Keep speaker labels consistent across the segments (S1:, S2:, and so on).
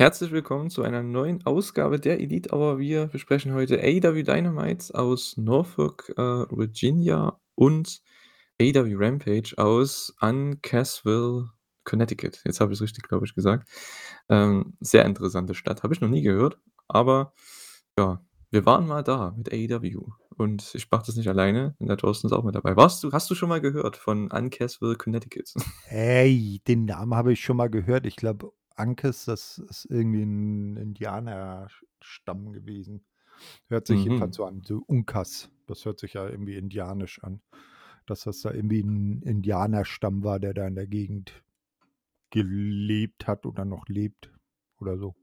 S1: Herzlich willkommen zu einer neuen Ausgabe der Elite Hour. Wir besprechen heute AEW Dynamite aus Norfolk, äh, Virginia und AEW Rampage aus Uncasville, Connecticut. Jetzt habe ich es richtig, glaube ich, gesagt. Ähm, sehr interessante Stadt. Habe ich noch nie gehört, aber ja, wir waren mal da mit AEW und ich mache das nicht alleine, denn der Thorsten ist auch mit dabei. Warst du hast du schon mal gehört von Uncasville, Connecticut?
S2: Hey, den Namen habe ich schon mal gehört. Ich glaube, Ankes, das ist irgendwie ein Indianerstamm gewesen. Hört sich jedenfalls
S1: Mhm.
S2: so an, so Unkas. Das hört sich ja irgendwie indianisch an. Dass das da irgendwie ein Indianerstamm war, der da in der Gegend gelebt hat oder noch lebt oder so.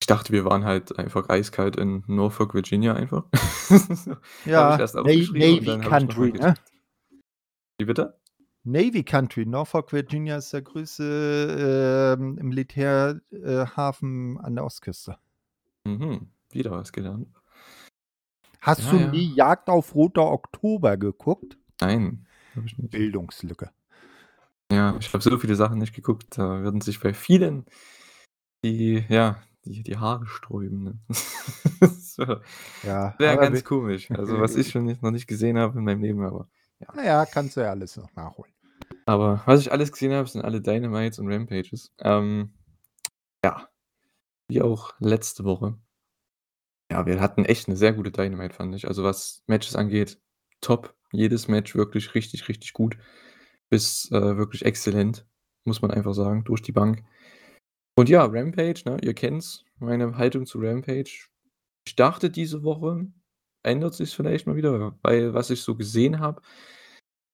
S1: Ich dachte, wir waren halt einfach eiskalt in Norfolk, Virginia einfach.
S2: Ja, Navy Country, ne?
S1: Wie bitte?
S2: Navy Country. Norfolk, Virginia ist der größte, ähm, Militärhafen äh, an der Ostküste.
S1: Mhm, wieder was gelernt.
S2: Hast
S1: Ja,
S2: du
S1: ja.
S2: nie Jagd auf Roter Oktober geguckt?
S1: Nein, habe ich nicht.
S2: Bildungslücke.
S1: Ja, ich habe so viele Sachen nicht geguckt. Da würden sich bei vielen die ja, die die Haare sträuben, ne?
S2: Ja,
S1: Wäre
S2: aber
S1: ganz
S2: wir
S1: komisch. Also, was ich schon nicht noch nicht gesehen habe in meinem Leben, aber ja.
S2: Na ja, kannst du ja alles noch nachholen.
S1: Aber was ich alles gesehen habe, sind alle Dynamites und Rampages. Ähm, ja, wie auch letzte Woche. Ja, wir hatten echt 'ne sehr gute Dynamite, fand ich. Also, was Matches angeht, top. Jedes Match wirklich richtig, richtig gut bis, äh, wirklich exzellent, muss man einfach sagen, durch die Bank. Und ja, Rampage, ne, ihr kennt's, meine Haltung zu Rampage. Ich dachte, diese Woche ändert sich's vielleicht mal wieder, weil was ich so gesehen habe,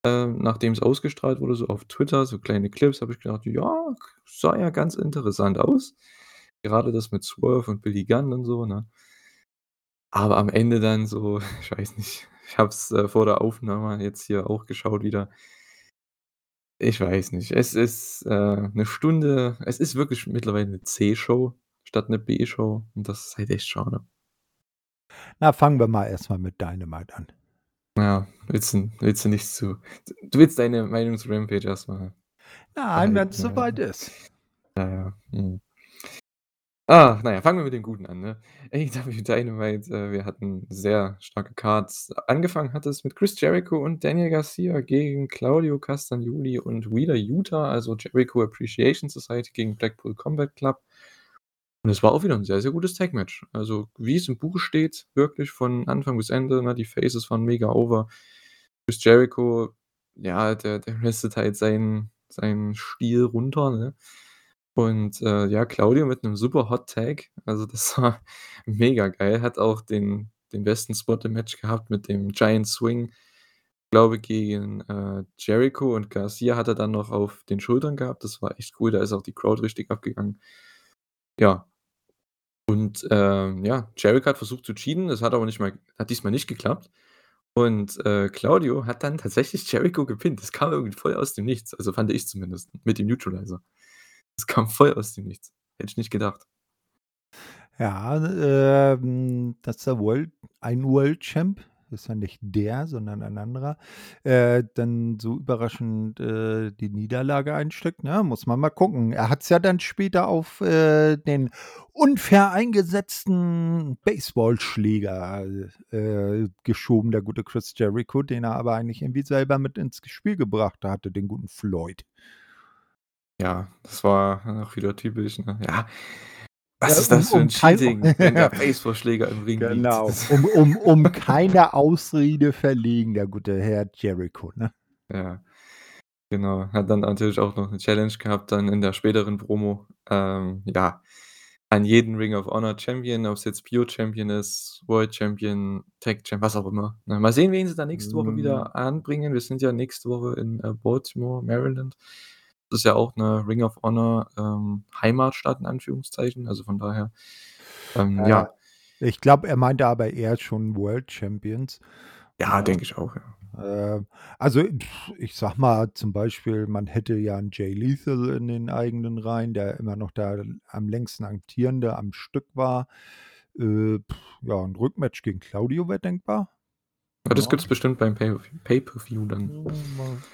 S1: ähm, nachdem es ausgestrahlt wurde, so auf Twitter, so kleine Clips, habe ich gedacht: „Ja, sah ja ganz interessant aus.“ Gerade das mit Swerve und Billy Gunn und so, ne? Aber am Ende dann so, ich weiß nicht, ich habe es, äh, vor der Aufnahme jetzt hier auch geschaut wieder. Ich weiß nicht. Es ist, äh, 'ne Stunde es ist wirklich mittlerweile 'ne C-Show statt 'ne B-Show und das ist halt echt schade.
S2: Na, fangen wir mal erst mal mit Dynamite an.
S1: Ja, willst du willst du nicht zu du willst deine Meinung zu Rampage erst mal
S2: Nein, wenn's
S1: ja,
S2: soweit ist.
S1: Ja, ja, mhm. Ah, na ja, fangen wir mit dem Guten an, ne? AEW Dynamite, äh, wir hatten sehr starke Cards. Angefangen hat es mit Chris Jericho und Daniel Garcia gegen Claudio Castagnoli und Wheeler Yuta, also Jericho Appreciation Society gegen Blackpool Combat Club. Und es war auch wieder 'n sehr, sehr gutes Tag-Match. Also, wie es im Buch steht, wirklich von Anfang bis Ende, ne? Die Faces waren mega over. Chris Jericho, ja, der der restet halt seinen seinen Stiel runter, ne? Und, äh, ja, Claudio mit 'nem super Hot Tag. Also, das war mega geil. Hat auch den den besten Spot im Match gehabt mit dem Giant Swing, glaube gegen, äh, Jericho und Garcia hat er dann noch auf den Schultern gehabt. Das war echt cool, da ist auch die Crowd richtig abgegangen. Ja. Und, ähm, ja, Jericho hat versucht zu cheaten, das hat aber nicht mal hat diesmal nicht geklappt. Und, äh, Claudio hat dann tatsächlich Jericho gepinnt. Das kam irgendwie voll aus dem Nichts, also fand ich zumindest mit dem Neutralizer. Das kam voll aus dem Nichts. Hätte ich nicht gedacht.
S2: Ja, ähm, dass der ein World Champ, ist ja nicht der, sondern ein anderer, äh, dann so überraschend, äh, die Niederlage einsteckt, ne? Muss man mal gucken. Er hat's ja dann später auf, äh, den unfair eingesetzten Baseballschläger, äh, geschoben, der gute Chris Jericho, den er aber eigentlich irgendwie selber mit ins Spiel gebracht hatte, den guten Floyd.
S1: Ja, das war auch wieder typisch, ne? Ja, was
S2: Ja,
S1: ist das
S2: um
S1: für 'n
S2: kein
S1: Cheating, wenn der Baseballschläger im Ring?
S2: Genau, um um um keine Ausrede verlegen, der gute Herr Jericho, ne?
S1: Ja, genau. Hat dann natürlich auch noch 'ne Challenge gehabt dann in der späteren Promo. Ähm, ja, an jeden Ring of Honor Champion, ob's jetzt Pure Champion ist, World Champion, Tag Champ, was auch immer, ne? Mal sehen, wen sie da nächste Woche
S2: Mhm.
S1: wieder anbringen. Wir sind ja nächste Woche in, äh, Baltimore, Maryland. Das ist ja auch 'ne Ring of Honor, ähm, Heimatstadt in Anführungszeichen. Also, von daher, ähm,
S2: Ja,
S1: ja.
S2: ich glaube, er meinte aber eher schon World Champions.
S1: Ja, denke ich auch, ja.
S2: Ähm, also, ich sage mal zum Beispiel, man hätte ja 'n Jay Lethal in den eigenen Reihen, der immer noch der am längsten amtierende am Stück war. Äh, ja, 'n Rückmatch gegen Claudio wäre denkbar.
S1: Ja, das
S2: Ja.
S1: gibt's bestimmt beim Pay Pay-per-View dann.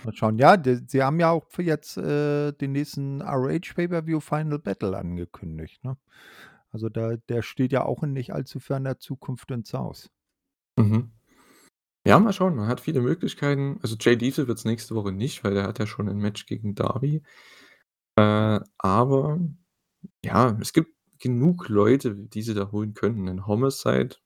S2: Mal schauen. Ja, d sie haben ja auch für jetzt, äh, den nächsten ROH Pay-per-View Final Battle angekündigt, ne? Also, da der steht ja auch in nicht allzu ferner Zukunft ins Haus.
S1: Mhm. Ja, mal schauen. Man hat viele Möglichkeiten. Also, Jay Lethal wird's nächste Woche nicht, weil der hat ja schon 'n Match gegen Darby. Äh, aber ja, es gibt genug Leute, die sie da holen könnten. 'Nen Homicide,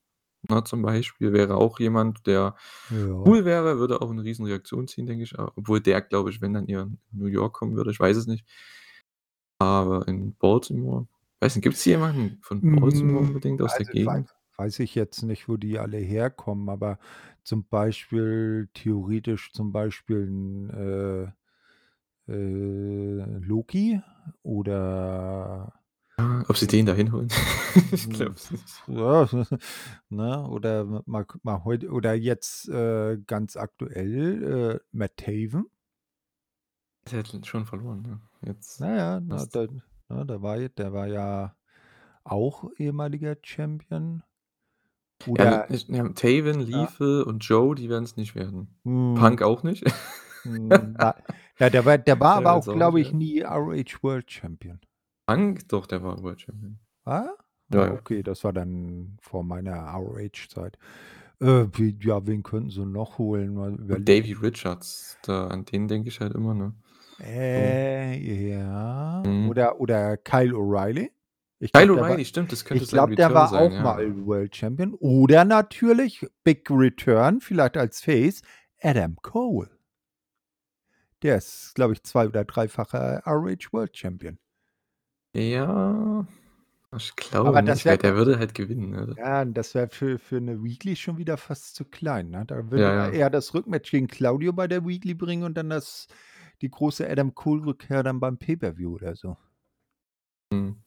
S1: ne, zum Beispiel, wäre auch jemand, der
S2: Ja.
S1: cool wäre, würde auch 'ne Riesenreaktion ziehen, denke ich, a obwohl der, glaube ich, wenn dann eher in New York kommen würde, ich weiß es nicht. Aber in Baltimore weiß nicht, gibt's hier jemanden von Baltimore
S2: Hm,
S1: unbedingt aus der
S2: also, wei
S1: Gegend?
S2: weiß ich jetzt nicht, wo die alle herkommen, aber zum Beispiel theoretisch zum Beispiel 'n, äh äh, Loki oder
S1: ob sie den da hinholen? Ich
S2: hm,
S1: glaube es nicht.
S2: ja, ne? Oder mal mal heut oder jetzt, äh, ganz aktuell, äh, Matt Taven.
S1: Der hat schon verloren, ne? Jetzt
S2: Na ja, na, da ne, der war der war ja auch ehemaliger Champion.
S1: Ja,
S2: Oder
S1: ich ja, Taven,
S2: ja.
S1: Lethal und Joe, die werden's nicht werden.
S2: Hm.
S1: Punk auch nicht.
S2: Hm, na ja, der war der war
S1: Der
S2: aber auch, glaube ich,
S1: werden.
S2: nie ROH World Champion.
S1: Punk? Doch, der war World Champion.
S2: Er?
S1: Ja,
S2: Ah,
S1: ja.
S2: okay, das war dann vor meiner ROH-Zeit. Äh, wie ja, wen könnten sie noch holen?
S1: Und. Davey Richards, da an den denke ich halt immer, ne? So.
S2: Äh, ja.
S1: Mhm.
S2: Oder oder Kyle O'Reilly.
S1: Kyle O'Reilly, stimmt, das könnte
S2: ich
S1: sein
S2: glaube, der war
S1: sein,
S2: auch
S1: ja.
S2: mal World Champion. Oder natürlich Big Return, vielleicht als Face, Adam Cole. Der ist, glaube ich, zwei oder dreifacher ROH World Champion.
S1: Ja, ich glaube
S2: Aber das
S1: nicht, weil
S2: wäre
S1: der würde halt gewinnen, ne?
S2: ja, das wäre für für 'ne Weekly schon wieder fast zu klein, ne? Da würde
S1: Ja,
S2: er
S1: ja.
S2: eher das Rückmatch gegen Claudio bei der Weekly bringen und dann das die große Adam Cole-Rückkehr dann beim Pay-per-View oder so.
S1: Mhm.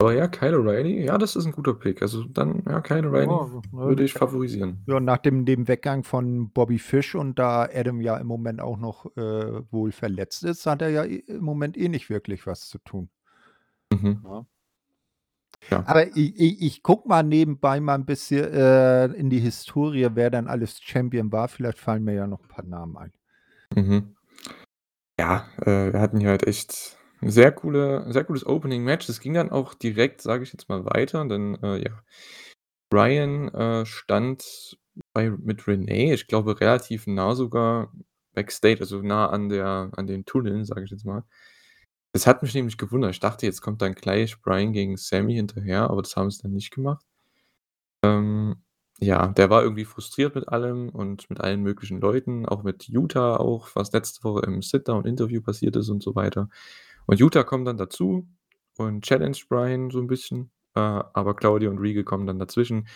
S1: Aber ja, Kyle O'Reilly, ja, das ist 'n guter Pick. Also, dann, ja, Kyle
S2: Ja,
S1: O'Reilly
S2: ne,
S1: würde ich
S2: ja.
S1: favorisieren.
S2: Ja, nach dem dem Weggang von Bobby Fish und da Adam ja im Moment auch noch, äh, wohl verletzt ist, hat er ja im Moment eh nicht wirklich was zu tun.
S1: Mhm.
S2: Ne?
S1: Ja.
S2: Aber i i ich gucke mal nebenbei mal 'n bisschen, äh, in die Historie, wer dann alles Champion war. Vielleicht fallen mir ja noch 'n paar Namen ein.
S1: Mhm. Ja, äh, wir hatten hier halt echt 'n sehr coole sehr cooles Opening-Match. Das ging dann auch direkt, sage ich jetzt mal, weiter, denn, äh, ja, Bryan, äh, stand bei mit Renee, ich glaube, relativ nah sogar backstage, also nah an der an den Tunneln, sage ich jetzt mal. Das hat mich nämlich gewundert. Ich dachte, jetzt kommt dann gleich Bryan gegen Sammy hinterher, aber das haben sie dann nicht gemacht. Ähm, ja, der war irgendwie frustriert mit allem und mit allen möglichen Leuten, auch mit Yuta auch, was letzte Woche im Sit-Down-Interview passiert ist und so weiter. Und Yuta kommt dann dazu und challenged Bryan so 'n bisschen, äh, aber Claudio und Regal kommen dann dazwischen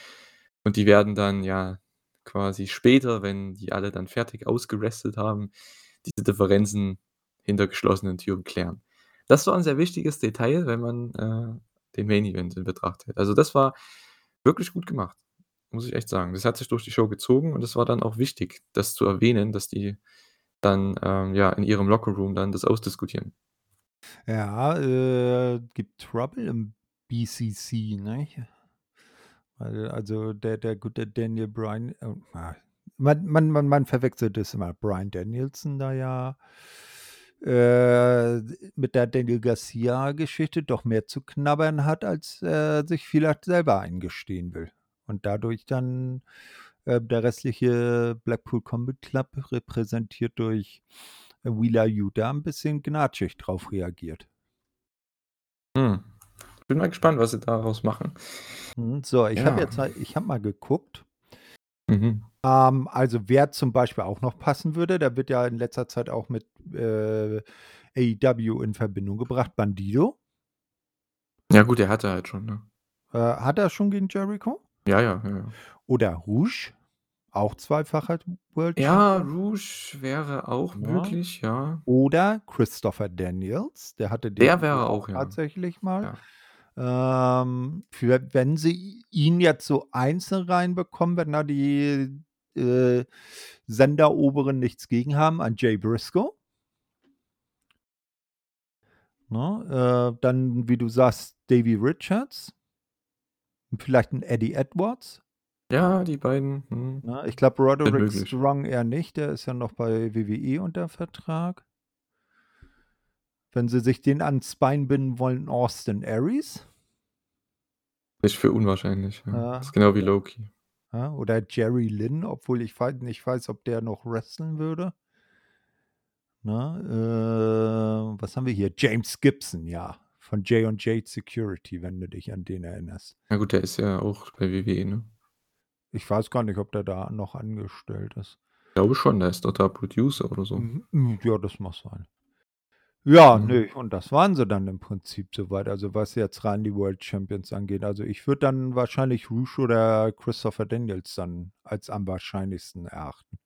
S1: und die werden dann, ja, quasi später, wenn die alle dann fertig ausgerestelt haben, diese Differenzen hinter geschlossenen Türen klären. Das war 'n sehr wichtiges Detail, wenn man, äh, den Main Event in Betracht zieht. Also, das war wirklich gut gemacht, muss ich echt sagen. Das hat sich durch die Show gezogen und es war dann auch wichtig, das zu erwähnen, dass die dann, ähm, ja, in ihrem Lockerroom dann das ausdiskutieren.
S2: Ja, äh, gibt Trouble im BCC? Weil also der der gute Daniel Bryan, äh, ah, man man man man verwechselt das immer. Bryan Danielson da ja, äh, mit der Daniel Garcia-Geschichte doch mehr zu knabbern hat, als er sich vielleicht selber eingestehen will. Und dadurch dann, äh, der restliche Blackpool Combat Club, repräsentiert durch Wheeler Yuta, 'n bisschen gnatschig drauf reagiert.
S1: Hm. Bin mal gespannt, was sie daraus machen.
S2: Mhm, so, ich habe
S1: Ja.
S2: jetzt mal ich habe mal geguckt.
S1: Mhm.
S2: Ähm, also, wer zum Beispiel auch noch passen würde, der wird ja in letzter Zeit auch mit, äh, AEW in Verbindung gebracht, Bandido.
S1: Ja gut, der hatte halt schon, ne?
S2: Äh, hat er schon gegen Jericho?
S1: Ja, ja, ja, ja.
S2: Oder Rouge, auch zweifacher World
S1: Ja,
S2: Champion.
S1: Rouge wäre auch
S2: Ja.
S1: möglich, ja.
S2: Oder Christopher Daniels, der hatte den
S1: Der wäre
S2: ja
S1: auch, ja.
S2: tatsächlich mal.
S1: Ja.
S2: Ähm, für wenn sie ihn jetzt so einzeln reinbekommen, wenn da die, äh, Senderoberen nichts gegen haben, an Jay Briscoe. Ne, äh, dann, wie du sagst, Davey Richards. Und vielleicht 'n Eddie Edwards.
S1: Ja, die beiden, mhm.
S2: Ne, ich glaube, Roderick. Strong eher nicht, der ist ja noch bei WWE unter Vertrag. Wenn sie sich den ans Bein binden wollen, Austin Aries.
S1: Ist für unwahrscheinlich, ja.
S2: Ja,
S1: Ist genau wie Loki.
S2: Ja, oder Jerry Lynn, obwohl ich nicht weiß, ob der noch wresteln würde. Ne, äh, was haben wir hier? James Gibson, ja, von J&J Security, wenn du dich an den erinnerst.
S1: Na gut, der ist ja auch bei WWE, ne?
S2: Ich weiß gar nicht, ob der da noch angestellt ist.
S1: Ich glaube schon, der ist doch da Producer oder so.
S2: Mhm, hm, ja, das mag sein. Ja,
S1: Mhm.
S2: ne, und das waren sie dann im Prinzip so weit, also was jetzt rein die World Champions angeht. Also, ich würde dann wahrscheinlich Rush oder Christopher Daniels dann als am wahrscheinlichsten erachten.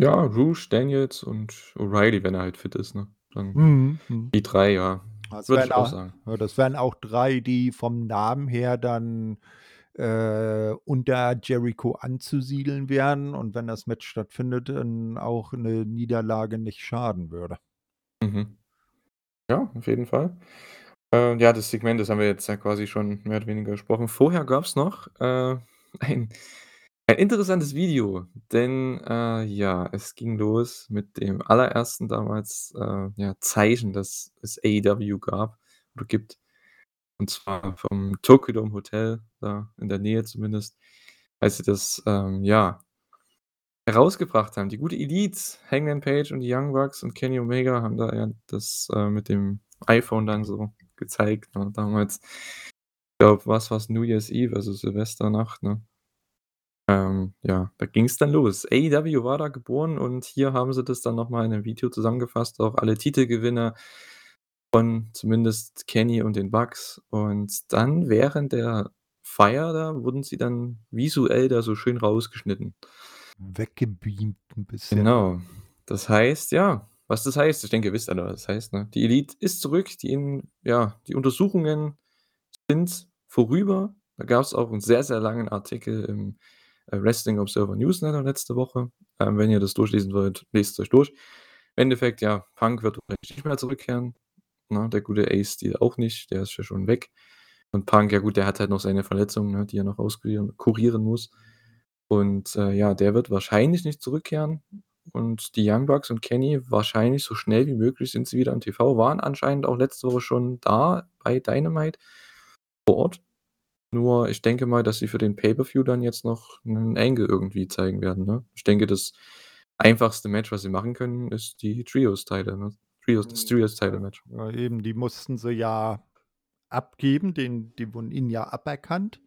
S1: Ja, Rouge, Daniels und O'Reilly, wenn er halt fit ist, ne? Dann
S2: Mhm, mhm.
S1: die 3, ja.
S2: Das
S1: Würde
S2: wären
S1: ich auch
S2: auch
S1: sagen.
S2: ja, das wären auch 3, die vom Namen her dann, äh, unter Jericho anzusiedeln wären und wenn das Match stattfindet, dann auch 'ne Niederlage nicht schaden würde.
S1: Mhm. Ja, auf jeden Fall. Äh, ja, das Segment, das haben wir jetzt ja quasi schon mehr oder weniger gesprochen. Vorher gab's noch, äh, ein ein interessantes Video, denn, äh, ja, es ging los mit dem allerersten damals, äh, ja, Zeichen, das es AEW gab oder gibt. Und zwar vom Tokyo Dome Hotel, da in der Nähe zumindest, als sie das, ähm, ja herausgebracht haben. Die gute Elite, Hangman Page und die Young Bucks und Kenny Omega haben da ja das, äh, mit dem iPhone dann so gezeigt, ne, damals. Ich glaube, was war's? New Year's Eve, also Silvesternacht, ne? Ähm, ja, da ging's dann los. AEW war da geboren und hier haben sie das dann noch mal in 'nem Video zusammengefasst, auch alle Titelgewinner von zumindest Kenny und den Bucks. Und dann während der Feier da wurden sie dann visuell da so schön rausgeschnitten.
S2: Weggebeamt 'n bisschen.
S1: Genau. Das heißt, ja was das heißt, ich denke, ihr wisst alle, was das heißt, ne? Die Elite ist zurück, die in ja, die Untersuchungen sind vorüber. Da gab's auch 'n sehr, sehr langen Artikel im, äh, Wrestling Observer Newsletter letzte Woche. Ähm, wenn ihr das durchlesen wollt, leset's euch durch. Im Endeffekt, ja, Punk wird nicht mehr zurückkehren, ne? Der gute Ace Steel auch nicht, der ist ja schon weg. Und Punk, ja gut, der hat halt noch seine Verletzung, ne, die er noch auskurieren kurieren muss. Und, äh, ja, der wird wahrscheinlich nicht zurückkehren. Und die Young Bucks und Kenny wahrscheinlich so schnell wie möglich sind sie wieder im TV, waren anscheinend auch letzte Woche schon da bei Dynamite vor Ort. Nur ich denke mal, dass sie für den Pay-per-View dann jetzt noch 'nen Angle irgendwie zeigen werden, ne? Ich denke, das einfachste Match, was sie machen können, ist die Trios-Title, ne? Trios das
S2: Mhm,
S1: Trios-Title-Match.
S2: ja. Ja, eben, die mussten sie ja abgeben, den die wurden ihnen ja aberkannt,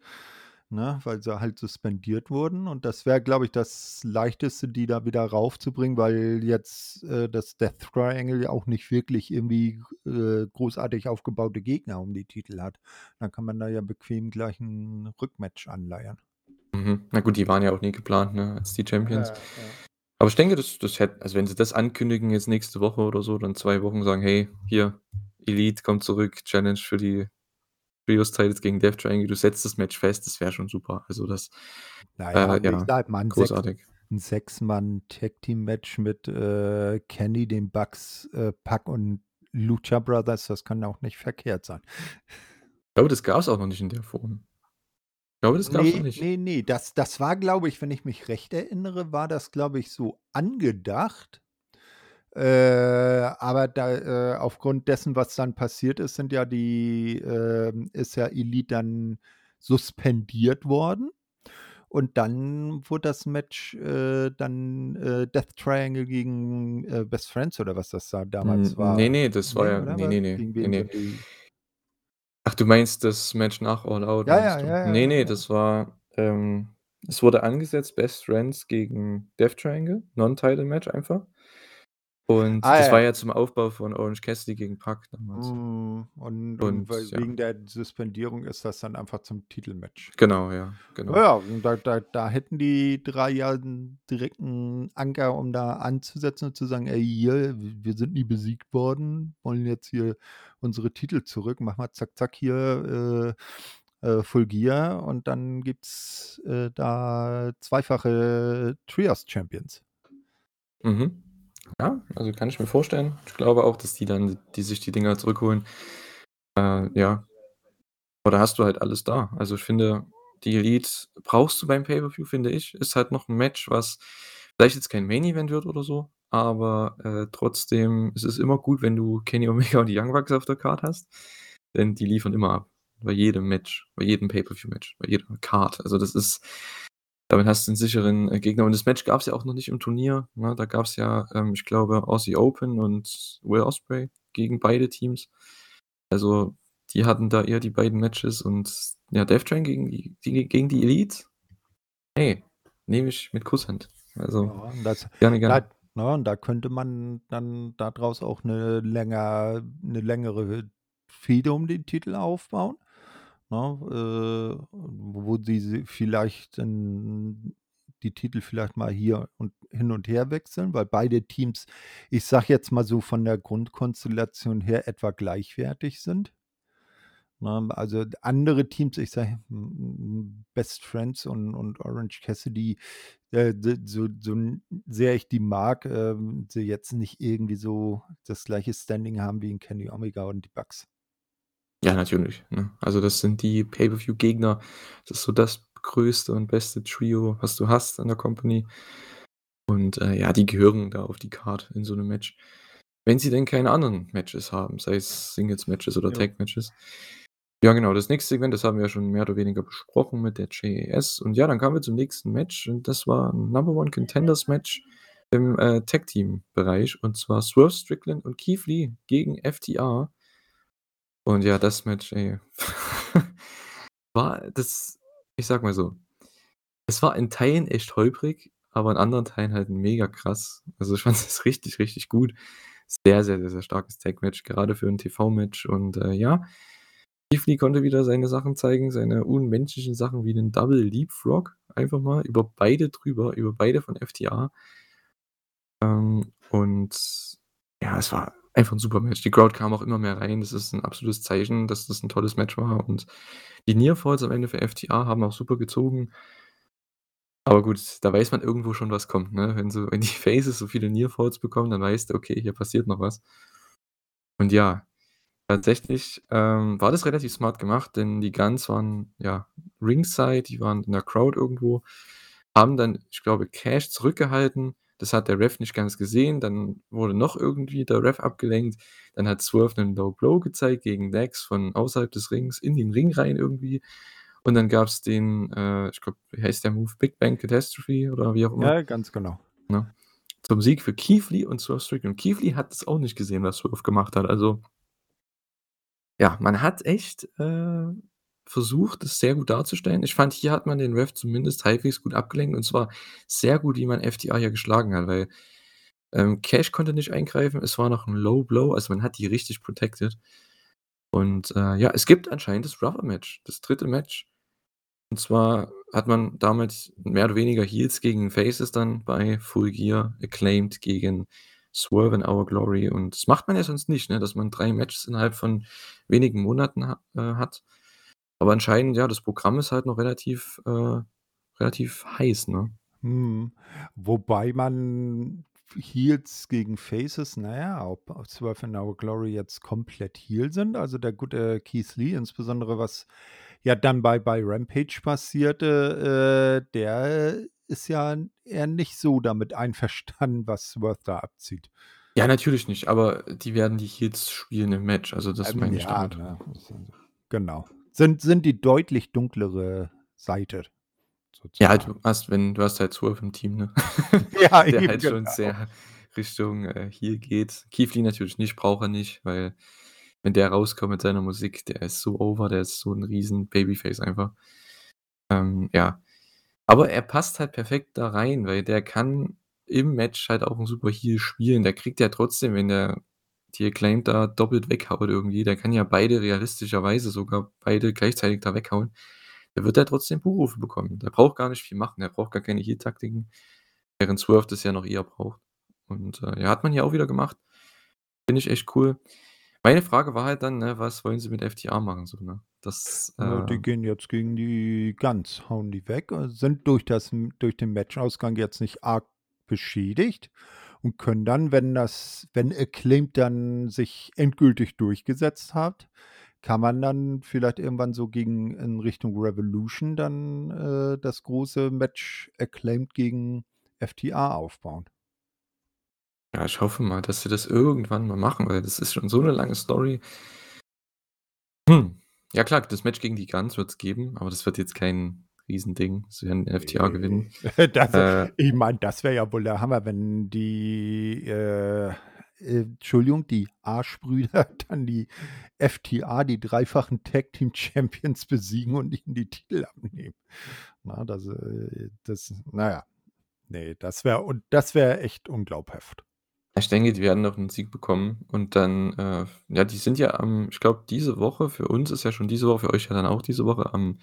S2: ne, weil sie halt suspendiert wurden. Und das wäre, glaube ich, das Leichteste, die da wieder raufzubringen, weil jetzt, äh, das Death Triangle ja auch nicht wirklich irgendwie, äh, großartig aufgebaute Gegner um die Titel hat. Dann kann man da ja bequem gleich 'n Rückmatch anleiern.
S1: Mhm. Na gut, die waren ja auch nie geplant, ne, als die Champions.
S2: Ja, ja.
S1: Aber ich denke, das das hätt also, wenn sie das ankündigen jetzt nächste Woche oder so, dann 2 Wochen sagen: „Hey, hier, Elite kommt zurück, Challenge für die Trios-Titles gegen Death Triangle.“ Du setzt das Match fest, das wäre schon super. Also, das,
S2: Na ja,
S1: äh, ja,
S2: sage mal, 'n sechs
S1: großartig.
S2: 'n Sechs-Mann-Tag-Team-Match mit, äh, Kenny, den Bucks, äh, Pac und Lucha Brothers, das kann auch nicht verkehrt sein.
S1: Ich glaube, das gab's auch noch nicht in der Form. Ich glaube, das gab's noch
S2: Ne,
S1: nicht.
S2: ne, ne, das das war, glaube ich, wenn ich mich recht erinnere, war das, glaube ich, so angedacht. Äh, aber da, äh, aufgrund dessen, was dann passiert ist, sind ja die, ähm ist ja Elite dann suspendiert worden. Und dann wurde das Match, äh, dann, äh, Death Triangle gegen, äh, Best Friends oder was das da damals war.
S1: ne, ne, das war
S2: Ne,
S1: ja
S2: oder
S1: ne,
S2: was?
S1: ne, ne,
S2: Gegen
S1: ne,
S2: wen
S1: ne.
S2: sind die?
S1: Ach, du meinst das Match nach All Out,
S2: Ja, ja, ja, ja,
S1: Ne,
S2: ja,
S1: ne,
S2: ja.
S1: das war ähm, es wurde angesetzt, Best Friends gegen Death Triangle, Non-Title-Match einfach. Und
S2: Ah,
S1: das war
S2: ja.
S1: ja zum Aufbau von Orange Cassidy gegen Pac damals.
S2: Mhm. Und und
S1: Und
S2: weil
S1: ja.
S2: wegen der Suspendierung ist das dann einfach zum Titelmatch.
S1: Genau, ja, genau.
S2: Ja, und da da da hätten die 3 ja 'n direkten Anker, um da anzusetzen und zu sagen: „Ey, hier, wir sind nie besiegt worden, wollen jetzt hier unsere Titel zurück. Mach mal zack, zack hier, äh, äh, Full Gear.“ Und dann gibt's, äh, da zweifache Trios-Champions.
S1: Mhm. Ja, also, kann ich mir vorstellen. Ich glaube auch, dass die dann die sich die Dinger zurückholen. Äh, ja. Aber da hast du halt alles da. Also, ich finde, die Elite brauchst du beim Pay-per-View, finde ich. Ist halt noch 'n Match, was vielleicht jetzt kein Main Event wird oder so, aber, äh, trotzdem ist es immer gut, wenn du Kenny Omega und die Young Bucks auf der Card hast, denn die liefern immer ab. Bei jedem Match, bei jedem Pay-per-View-Match, bei jeder Card. Also, das ist damit hast du 'n sicheren, äh, Gegner und das Match gab's ja auch noch nicht im Turnier, ne? Da gab's ja, ähm, ich glaube, Aussie Open und Will Ospreay gegen beide Teams. Also, die hatten da eher die beiden Matches und ja, Death Train gegen die die gegen die Elite? Hey, nehme ich mit Kusshand. Also,
S2: Ja, und das
S1: gerne, gerne.
S2: da ne, und da könnte man dann da draus auch 'ne länger 'ne längere Fehde um den Titel aufbauen, ne? Äh, wo sie vielleicht dann die Titel vielleicht mal hier und hin und her wechseln, weil beide Teams, ich sage jetzt mal so von der Grundkonstellation her etwa gleichwertig sind. Ne, also andere Teams, ich sage, hm, Best Friends und und Orange Cassidy, äh, so so sehr ich die mag, ähm, sie jetzt nicht irgendwie so das gleiche Standing haben wie 'n Kenny Omega und die Bucks.
S1: Ja, natürlich, ne? Also, das sind die Pay-per-View-Gegner. Das ist so das größte und beste Trio, was du hast in der Company. Und, äh, ja, die gehören da auf die Card in so 'nem Match. Wenn sie denn keine anderen Matches haben, sei es Singles-Matches oder
S2: Ja.
S1: Tag-Matches. Ja, genau, das nächste Segment, das haben wir ja schon mehr oder weniger besprochen mit der JAS. Und ja, dann kamen wir zum nächsten Match und das war 'n Number One Contenders Match im, äh, Tag-Team-Bereich und zwar Swerve Strickland und Keith Lee gegen FTR. Und ja, das Match, ey, war das ich sage mal so, es war in Teilen echt holprig, aber in anderen Teilen halt mega krass. Also, ich fand es richtig, richtig gut. Sehr, sehr, sehr, sehr starkes Tag-Match, gerade für 'n TV-Match und, äh, ja, Lee konnte wieder seine Sachen zeigen, seine unmenschlichen Sachen wie den Double Leapfrog einfach mal über beide drüber, über beide von FTR. Ähm, und ja, es war einfach 'n super Match. Die Crowd kam auch immer mehr rein. Das ist 'n absolutes Zeichen, dass das 'n tolles Match war und die Near Falls am Ende für FTR haben auch super gezogen. Aber gut, da weiß man irgendwo schon, was kommt, ne? Wenn so wenn die Faces so viele Near Falls bekommen, dann weißt du: „Okay, hier passiert noch was.“ Und ja, tatsächlich, ähm, war das relativ smart gemacht, denn die Gunns waren, ja, ringside, die waren in der Crowd irgendwo, haben dann, ich glaube, Cash zurückgehalten. Das hat der Ref nicht ganz gesehen. Dann wurde noch irgendwie der Ref abgelenkt. Dann hat Swerve 'nen Low Blow gezeigt gegen Dax von außerhalb des Rings in den Ring rein irgendwie. Und dann gab's den, äh, ich glaube, wie heißt der Move? Big Bang Catastrophe oder wie auch immer.
S2: Ja, ganz genau.
S1: Ne? Zum Sieg für Keith Lee und Swerve Strickland. Keith Lee hat das auch nicht gesehen, was Swerve gemacht hat. Also ja, man hat echt, äh, versucht, das sehr gut darzustellen. Ich fand, hier hat man den Ref zumindest halbwegs gut abgelenkt und zwar sehr gut, wie man FTR hier geschlagen hat, weil, ähm, Cash konnte nicht eingreifen. Es war noch 'n Low Blow, also, man hat die richtig protected. Und, äh, ja, es gibt anscheinend das Rubber Match, das 3. Match. Und zwar hat man damit mehr oder weniger Heels gegen Faces dann bei Full Gear, Acclaimed gegen Swerve in Our Glory und das macht man ja sonst nicht, ne, dass man 3 Matches innerhalb von wenigen Monaten ha äh, hat. Aber anscheinend, ja, das Programm ist halt noch relativ, äh relativ heiß, ne?
S2: Mhm. Wobei man Heels gegen Faces, na ja, ob ob Swerve in Our Glory jetzt komplett Heel sind. Also, der gute Keith Lee, insbesondere was ja dann bei bei Rampage passierte, äh, der ist ja eher nicht so damit einverstanden, was Swerve da abzieht.
S1: Ja, natürlich nicht, aber die werden die Heels spielen im Match. Also, das
S2: Ähm,
S1: meine ich
S2: ja,
S1: damit.
S2: ne? Genau. Sind sind die deutlich dunklere Seite
S1: Ja, halt,
S2: sozusagen.
S1: du hast wenn du hast halt Swerve im Team, ne?
S2: Ja,
S1: Der
S2: eben,
S1: halt schon
S2: genau.
S1: sehr Richtung, äh, Heel geht. Lee natürlich nicht, braucht er nicht, weil wenn der rauskommt mit seiner Musik, der ist so over, der ist so 'n riesen Babyface einfach. Ähm, ja. Aber er passt halt perfekt da rein, weil der kann im Match halt auch 'n super Heel spielen. Der kriegt ja trotzdem, wenn der die Acclaimed da doppelt weghaut irgendwie, der kann ja beide realistischerweise sogar beide gleichzeitig da weghauen. Der wird da trotzdem Buhrufe bekommen. Der braucht gar nicht viel machen. Der braucht gar keine Heel-Taktiken, während Swerve das ja noch eher braucht. Und, äh, ja, hat man hier auch wieder gemacht. Finde ich echt cool. Meine Frage war halt dann, ne, was wollen sie mit FTR machen so, ne? Das, äh
S2: die gehen jetzt gegen die Gunns, hauen die weg, äh, sind durch das durch den Matchausgang jetzt nicht arg beschädigt und können dann, wenn das wenn Acclaimed dann sich endgültig durchgesetzt hat, kann man dann vielleicht irgendwann so gegen in Richtung Revolution dann, äh, das große Match Acclaimed gegen FTA aufbauen.
S1: Ja, ich hoffe mal, dass sie das irgendwann mal machen, weil das ist schon so 'ne lange Story. Hm, ja klar, das Match gegen die Guns wird's geben, aber das wird jetzt kein Riesending. Sie werden FTA gewinnen.
S2: Das
S1: Äh
S2: ich meine, das wäre ja wohl der Hammer, wenn die, äh, äh, Entschuldigung, die Arschbrüder dann die FTA, die dreifachen Tag Team Champions besiegen und ihnen die Titel abnehmen. Na, das, äh das na ja. Ne, das wäre und das wäre echt unglaubhaft.
S1: Ich denke, die werden noch 'n Sieg bekommen und dann, äh ja, die sind ja am ich glaube, diese Woche für uns ist ja schon diese Woche, für euch ja dann auch diese Woche. Am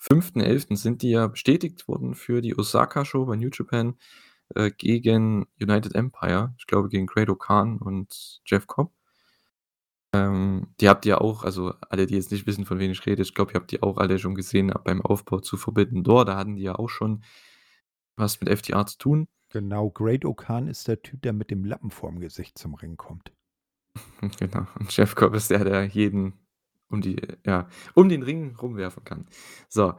S1: 5.11. sind die ja bestätigt worden für die Osaka-Show bei New Japan, äh, gegen United Empire. Ich glaube, gegen Great-O-Khan und Jeff Cobb. Ähm, die habt ihr auch also alle, die jetzt nicht wissen, von wem ich rede, ich glaube, ihr habt die auch alle schon gesehen beim Aufbau zu Forbidden Door. Da hatten die ja auch schon was mit FTA zu tun.
S2: Genau, Great-O-Khan ist der Typ, der mit dem Lappen vorm Gesicht zum Ring kommt.
S1: Genau. Und Jeff Cobb ist der, der jeden um die ja, um den Ring rumwerfen kann. So.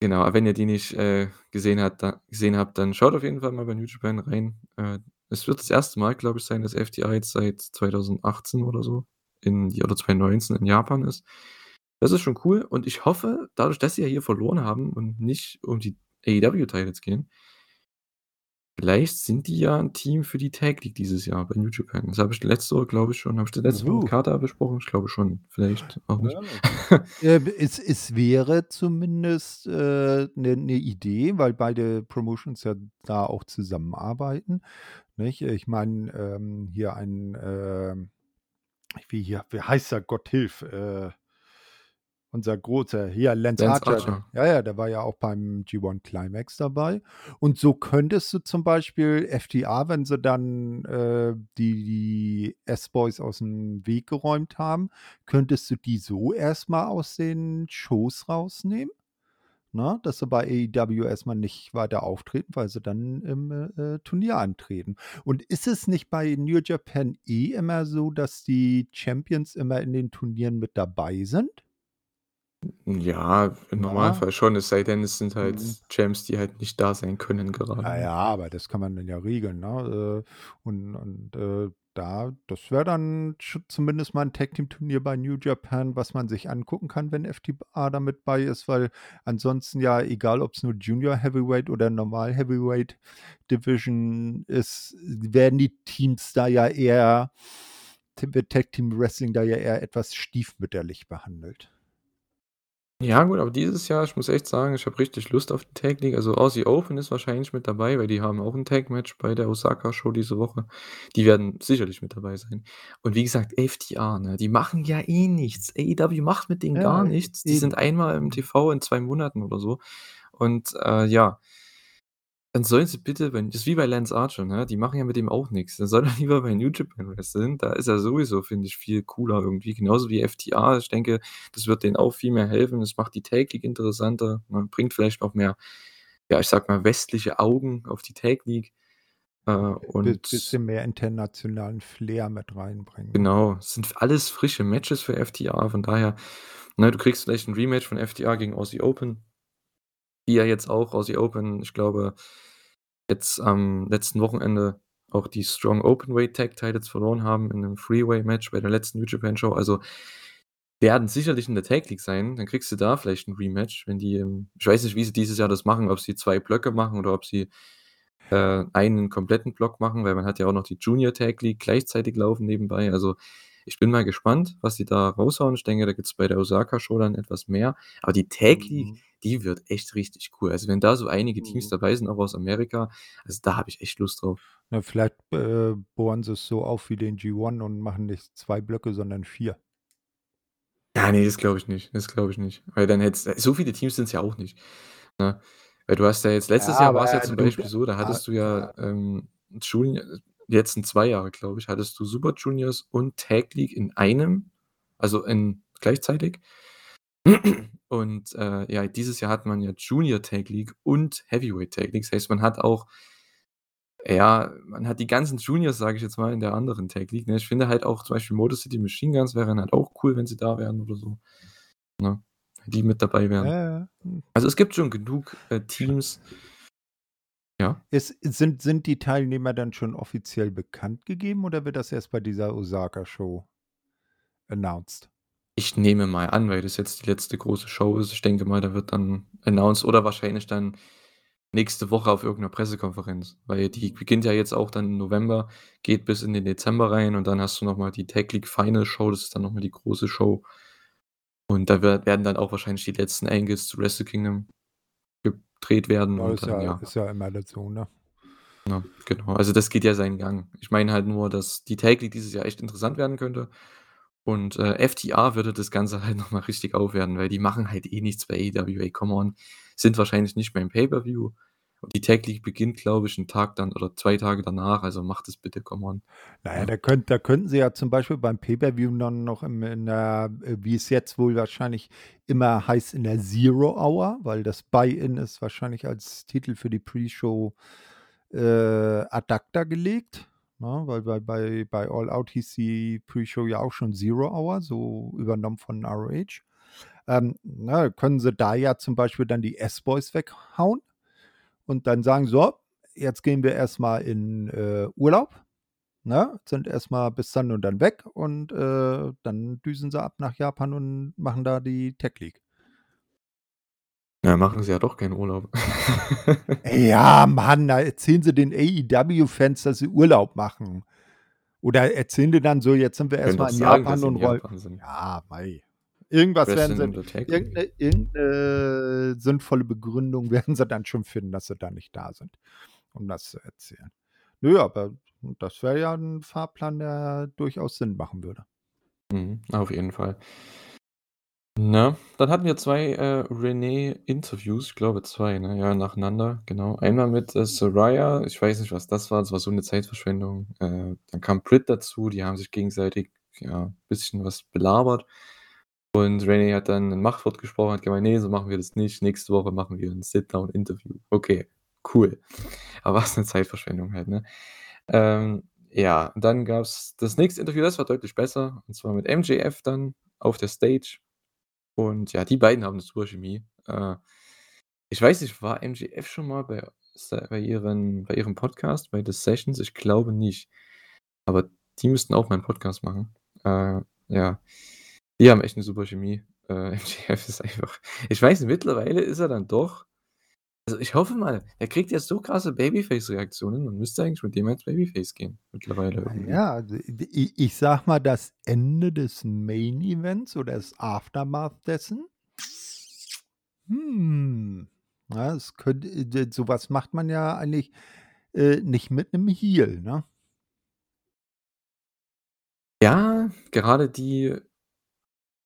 S1: Genau, aber wenn ihr die nicht, äh, gesehen hat da gesehen habt, dann schaut auf jeden Fall mal bei New Japan rein. Äh, es wird das 1. Mal, glaube ich, sein, dass FTA jetzt seit 2018 oder so in oder 2019 in Japan ist. Das ist schon cool und ich hoffe, dadurch, dass sie ja hier verloren haben und nicht um die AEW-Titles gehen vielleicht sind die ja 'n Team für die Tag League dieses Jahr bei New Japan. Das habe ich letzte Woche, glaube ich schon habe ich das letzte Woche mit. Carter besprochen? Ich glaube schon, vielleicht auch nicht.
S2: Ja. Äh, es es wäre zumindest, äh, 'ne 'ne Idee, weil beide Promotions ja da auch zusammenarbeiten, nicht? Ich meine, ähm, hier ein, ähm wie hier wie heißt er? Gott hilf, äh unser Großer, hier Lance
S1: Lance
S2: Archer.
S1: Archer.
S2: Ja, ja, der war ja auch beim G1 Climax dabei. Und so könntest du zum Beispiel FTA, wenn sie dann, äh, die die S-Boys aus'm Weg geräumt haben, könntest du die so erst mal aus den Shows rausnehmen, ne? Dass sie bei AEW erst mal nicht weiter auftreten, weil sie dann im, äh, Turnier antreten. Und ist es nicht bei New Japan eh immer so, dass die Champions immer in den Turnieren mit dabei sind?
S1: Ja, im
S2: Ja.
S1: Normalfall schon, es sei denn, es sind halt
S2: Mhm.
S1: Champs, die halt nicht da sein können gerade,
S2: Na
S1: ne?
S2: ja, aber das kann man dann ja regeln, ne? Äh, und und, äh, da das wäre dann sch zumindest mal 'n Tag-Team-Turnier bei New Japan, was man sich angucken kann, wenn FTA da mit bei ist, weil ansonsten ja, egal ob's nur Junior Heavyweight oder Normal Heavyweight Division ist, werden die Teams da ja eher wird Tag Team Wrestling da ja eher etwas stiefmütterlich behandelt.
S1: Ja gut, aber dieses Jahr, ich muss echt sagen, ich habe richtig Lust auf die Tag League. Also, Aussie Open ist wahrscheinlich mit dabei, weil die haben auch 'n Tag-Match bei der Osaka-Show diese Woche. Die werden sicherlich mit dabei sein. Und wie gesagt, FTA, ne, die machen ja eh nichts. AEW macht mit denen
S2: Ja,
S1: gar nichts. Die
S2: eben.
S1: sind einmal im TV in 2 Monaten oder so. Und, äh, ja dann sollen sie bitte wenn das ist wie bei Lance Archer, ne? Die machen ja mit dem auch nix. Dann soll er lieber bei New Japan wresteln. Da ist er sowieso, finde ich, viel cooler irgendwie, genauso wie FTA. Ich denke, das wird denen auch viel mehr helfen. Das macht die Tag League interessanter, ne? Bringt vielleicht noch mehr, ja, ich sage mal, westliche Augen auf die Tag League. Äh, und
S2: bisschen mehr internationalen Flair mit reinbringen?
S1: Genau, es sind alles frische Matches für FTA, von daher ne, du kriegst vielleicht 'n Rematch von FTA gegen Aussie Open. Die ja jetzt auch Aussie Open, ich glaube, jetzt am letzten Wochenende auch die Strong Openweight Tag Titles verloren haben in 'nem Three-Way-Match bei der letzten New Japan Show. Also, werden sicherlich in der Tag League sein. Dann kriegst du da vielleicht 'n Rematch, wenn die ich weiß nicht, wie sie dieses Jahr das machen, ob sie 2 Blöcke machen oder ob sie, äh, einen kompletten Block machen, weil man hat ja auch noch die Junior Tag League gleichzeitig laufen nebenbei. Also, ich bin mal gespannt, was sie da raushauen. Ich denke, da gibt's bei der Osaka-Show dann etwas mehr. Aber die Tag League,
S2: Mhm.
S1: die wird echt richtig cool. Also, wenn da so einige Teams
S2: Mhm.
S1: dabei sind, auch aus Amerika, also, da habe ich echt Lust drauf.
S2: Na, vielleicht, äh, bohren sie's so auf wie den G1 und machen nicht 2 Blöcke, sondern 4.
S1: Ja, ne, das glaube ich nicht. Das glaube ich nicht. Weil dann hättest so viele Teams sind's ja auch nicht, ne? Weil du hast ja jetzt
S2: Ja,
S1: letztes Jahr
S2: aber
S1: war's ja zum
S2: du
S1: Beispiel so, da
S2: ah,
S1: hattest du ja,
S2: ja.
S1: ähm, Junior die letzten 2 Jahre, glaube ich, hattest du Super Juniors und Tag League in einem, also, in gleichzeitig. Und, äh, ja, dieses Jahr hat man ja Junior Tag League und Heavyweight Tag League. Das heißt, man hat auch Ja, man hat die ganzen Juniors, sage ich jetzt mal, in der anderen Tag League, ne? Ich finde halt auch zum Beispiel Motor City Machine Guns wären halt auch cool, wenn sie da wären oder so, ne? Die mit dabei wären.
S2: Ja, ja. Hm.
S1: Also, es gibt schon genug, äh, Teams Ja?
S2: Es sind sind die Teilnehmer dann schon offiziell bekannt gegeben oder wird das erst bei dieser Osaka-Show announced?
S1: Ich nehme mal an, weil das jetzt die letzte große Show ist. Ich denke mal, da wird dann announced oder wahrscheinlich dann nächste Woche auf irgend 'ner Pressekonferenz, weil die beginnt ja jetzt auch dann im November, geht bis in den Dezember rein und dann hast du noch mal die Tag League Final Show, das ist dann noch mal die große Show. Und da wer werden dann auch wahrscheinlich die letzten Angles zu Wrestle Kingdom gedreht werden
S2: Ja, ist
S1: dann,
S2: ja
S1: ja.
S2: ist ja immer so, ne?
S1: Ja, genau. Also, das geht ja seinen Gang. Ich meine halt nur, dass die Tag League dieses Jahr echt interessant werden könnte und, äh, FTA würde das Ganze halt noch mal richtig aufwerten, weil die machen halt eh nichts bei ey, come on. Sind wahrscheinlich nicht mehr im Pay-per-View und die Tag League beginnt, glaube ich, 'n Tag dann oder 2 Tage danach, also macht es bitte, come on.
S2: Na ja, da könnt da könnten sie ja zum Beispiel beim Pay-per-View dann noch im in der äh, wie es jetzt wohl wahrscheinlich immer heißt, in der Zero Hour, weil das Buy-in ist wahrscheinlich als Titel für die Pre-Show, äh, ad acta gelegt, ne? Weil bei bei bei All Out hieß die Pre-Show ja auch schon Zero Hour, so übernommen von ROH. Ähm, ne, können sie da ja zum Beispiel dann die S-Boys weghauen und dann sagen: „So, jetzt gehen wir erst mal in, äh, Urlaub, ne? Sind erst mal bis dann und dann weg und, äh, dann düsen sie ab nach Japan und machen da die Tag League.“
S1: Ja, machen sie ja doch keinen Urlaub.
S2: Ja, Mann, da erzählen sie den AEW-Fans, dass sie Urlaub machen. Oder erzählen die dann so: „Jetzt sind wir erst
S1: Können
S2: mal
S1: doch
S2: in
S1: sagen,
S2: Japan
S1: sie
S2: und roll“
S1: Japan sind.
S2: Ja, mei. Irgendwas werden
S1: Wrestling
S2: sie
S1: oder Tag
S2: irgend 'ne irgend 'ne sinnvolle Begründung werden sie dann schon finden, dass sie da nicht da sind, um das zu erzählen. Nö, aber das wäre ja 'n Fahrplan, der durchaus Sinn machen würde.
S1: Mhm, auf jeden Fall. Ne? Dann hatten wir 2, äh, Renee-Interviews, ich glaube 2, ne? Ja, nacheinander, genau. Einmal mit, äh, Saraya, ich weiß nicht, was das war, das war so 'ne Zeitverschwendung. Äh, dann kam Britt dazu, die haben sich gegenseitig, ja, bisschen was belabert. Und Renee hat dann 'n Machtwort gesprochen, hat gemeint: „Ne, so machen wir das nicht. Nächste Woche machen wir 'n Sit-Down-Interview.“ Okay, cool. Aber was 'ne Zeitverschwendung halt, ne? Ähm, ja, dann gab's das nächste Interview, das war deutlich besser, und zwar mit MJF dann auf der Stage. Und ja, die beiden haben 'ne super Chemie. Äh, ich weiß nicht, war MJF schon mal bei bei ihren bei ihrem Podcast, bei The Sessions? Ich glaube nicht. Aber die müssten auch mal 'n Podcast machen. Äh, ja. Die haben echt 'ne super Chemie. Äh, MJF ist einfach ich weiß nicht, mittlerweile ist er dann doch also, ich hoffe mal, er kriegt jetzt so krasse Babyface-Reaktionen und müsste eigentlich mit dem als Babyface gehen mittlerweile
S2: Na
S1: irgendwie.
S2: ja, also, i ich sage mal, das Ende des Main Events oder das Aftermath dessen hm, ja, es könnte äh, d so was macht man ja eigentlich, äh, nicht mit 'nem Heel, ne?
S1: Ja, gerade die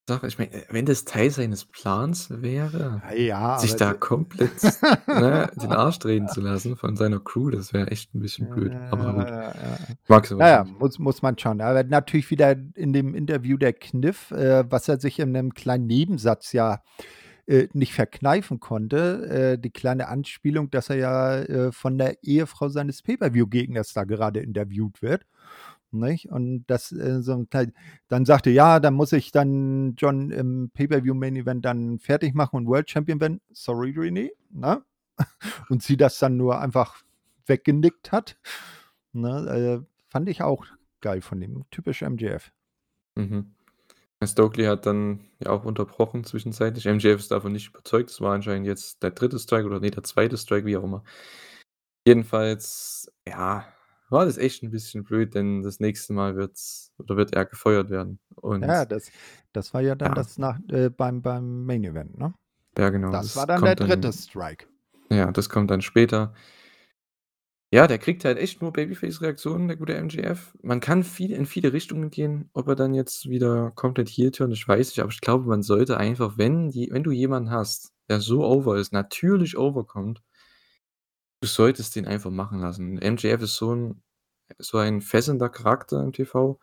S1: Sache ich meine, wenn das Teil seines Plans wäre,
S2: Ja, ja,
S1: sich da komplett, ne, den Arsch drehen zu lassen von seiner Crew, das wäre echt 'n bisschen blöd, aber gut.
S2: Ja, ja.
S1: Mag so
S2: Na
S1: was
S2: ja,
S1: nicht.
S2: muss muss man schauen. Aber natürlich wieder in dem Interview der Kniff, äh, was er sich in 'nem kleinen Nebensatz ja, äh, nicht verkneifen konnte, äh, die kleine Anspielung, dass er ja, äh, von der Ehefrau seines Pay-per-View-Gegners da gerade interviewt wird, nicht? Und das, äh, so 'n klein dann sagte: „Ja, dann muss ich dann John im Pay-per-View-Main-Event dann fertig machen und World Champion werden.“ „Sorry, Renee“, ne? Und sie das dann nur einfach weggenickt hat, ne? Äh, fand ich auch geil von ihm. Typisch MJF.
S1: Mhm. Stokely hat dann ja auch unterbrochen zwischenzeitlich. MJF ist davon nicht überzeugt. Das war anscheinend jetzt der 3. Strike oder ne, der 2. Strike, wie auch immer. Jedenfalls, ja, war das echt 'n bisschen blöd, denn das nächste Mal wird's oder wird er gefeuert werden
S2: Ja,
S1: und
S2: das das war ja dann
S1: ja.
S2: das nach äh, beim beim Main Event, ne?
S1: Ja, genau,
S2: Das war
S1: das
S2: dann der 3.
S1: dann
S2: Strike.
S1: ja, das kommt dann später. Ja, der kriegt halt echt nur Babyface-Reaktionen, der gute MJF. Man kann viel in viele Richtungen gehen. Ob er dann jetzt wieder komplett Heel turnt, ich weiß nicht, aber ich glaube, man sollte einfach, wenn je wenn du jemanden hast, der so over ist, natürlich overkommt du solltest den einfach machen lassen. MJF ist so 'n so ein fesselnder Charakter im TV.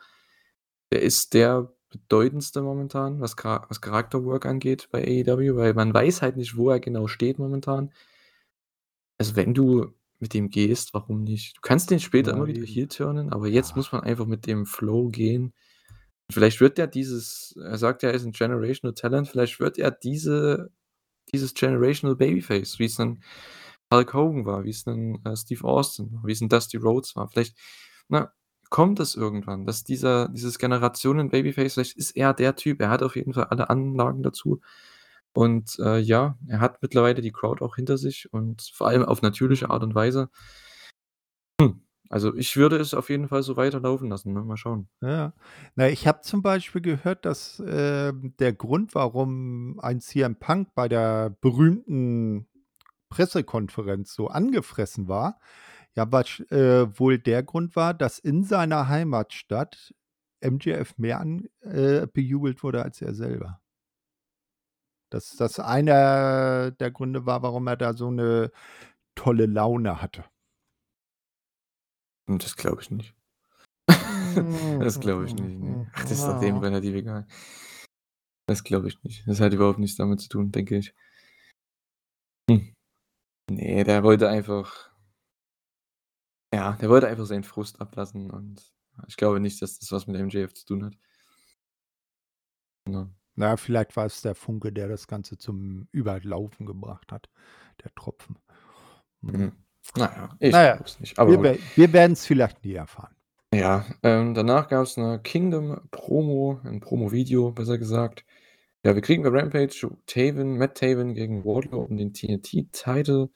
S1: Er ist der bedeutendste momentan, was Chara was Charakterwork angeht bei AEW, weil man weiß halt nicht, wo er genau steht momentan. Also, wenn du mit dem gehst, warum nicht? Du kannst den später
S2: Ja,
S1: immer wieder heel turnen, aber jetzt
S2: Ja.
S1: muss man einfach mit dem Flow gehen. Vielleicht wird er dieses er sagt ja, er ist 'n Generational Talent, vielleicht wird er diese dieses Generational Babyface, wie's 'nen Hulk Hogan war, wie's 'nen, äh, Steve Austin war, wie's 'n Dusty Rhodes war. Vielleicht, ne, kommt es irgendwann, dass dieser dieses Generationen-Babyface vielleicht ist er der Typ. Er hat auf jeden Fall alle Anlagen dazu. Und, äh, ja, er hat mittlerweile die Crowd auch hinter sich und vor allem auf natürliche Art und Weise. Hm, also, ich würde es auf jeden Fall so weiterlaufen lassen, ne? Mal schauen.
S2: Ja. Na, ich habe zum Beispiel gehört, dass, ähm, der Grund, warum ein CM Punk bei der berühmten Pressekonferenz so angefressen war, ja, wahrsch äh, wohl der Grund war, dass in seiner Heimatstadt MJF mehr an äh, bejubelt wurde als er selber. Dass das einer der Gründe war, warum er da so 'ne tolle Laune hatte.
S1: Hm, das glaube ich nicht. Das glaube ich nicht, ne. Ach, das ist doch dem relativ egal. Das glaube ich nicht. Das hat überhaupt nichts damit zu tun, denke ich. Hm. Ne, der wollte einfach ja, der wollte einfach seinen Frust ablassen und ich glaube nicht, dass das was mit MJF zu tun hat. Ne.
S2: Na ja, vielleicht war es der Funke, der das Ganze zum Überlaufen gebracht hat, der Tropfen. Mhm.
S1: Mhm. Na ja, ich
S2: Na ja,
S1: glaube es nicht, aber
S2: wir wir werden's vielleicht nie erfahren.
S1: Ja, ähm, danach gab's 'ne Kingdom-Promo 'n Promovideo, besser gesagt. Ja, wir kriegen bei Rampage Taven Matt Taven gegen Wardlow um den TNT-Title.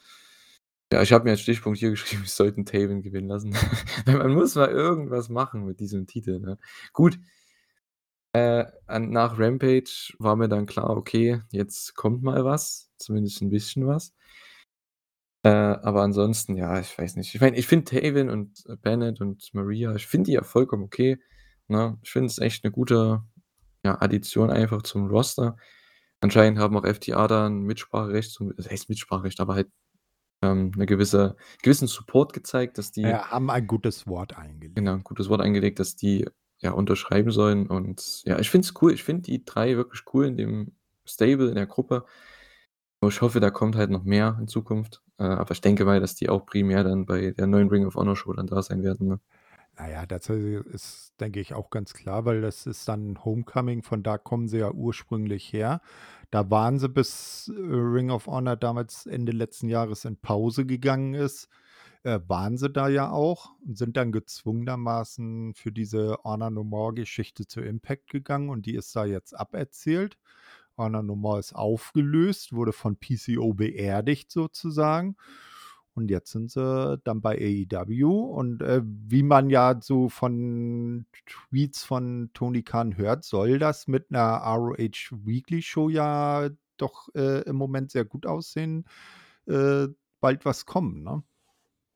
S1: Ja, ich habe mir als Stichpunkt hier geschrieben, wir sollten Taven gewinnen lassen. Man muss mal irgendwas machen mit diesem Titel, ne? Gut äh, nach Rampage war mir dann klar, okay, jetzt kommt mal was, zumindest 'n bisschen was. Äh, aber ansonsten, ja, ich weiß nicht. Ich meine, ich finde Taven und Bennett und Maria ich finde die ja vollkommen okay, ne? Ich finde es echt 'ne gute, ja, Addition einfach zum Roster. Anscheinend haben auch FTR da 'n Mitspracherecht zum was heißt Mitspracherecht, aber halt, ähm, 'ne gewisse gewissen Support gezeigt, dass die
S2: Ja, haben ein gutes Wort eingelegt.
S1: genau, 'n gutes Wort eingelegt, dass die, ja, unterschreiben sollen und ja, ich finde es cool. Ich finde die 3 wirklich cool in dem Stable, in der Gruppe. Ich hoffe, da kommt halt noch mehr in Zukunft. Äh, aber ich denke mal, dass die auch primär dann bei der neuen Ring of Honor Show dann da sein werden, ne?
S2: Na ja, das, äh, ist, denke ich, auch ganz klar, weil das ist dann Homecoming, von da kommen sie ja ursprünglich her. Da waren sie, bis, äh, Ring of Honor damals Ende letzten Jahres in Pause gegangen ist, äh, waren sie da ja auch und sind dann gezwungenermaßen für diese Honor No More Geschichte zu Impact gegangen und die ist da jetzt aberzählt. Honor No More ist aufgelöst, wurde von PCO beerdigt sozusagen. Und jetzt sind sie dann bei AEW und, äh, wie man ja so von Tweets von Tony Khan hört, soll das mit 'ner ROH Weekly Show ja doch, äh, im Moment sehr gut aussehen, äh, bald was kommen, ne?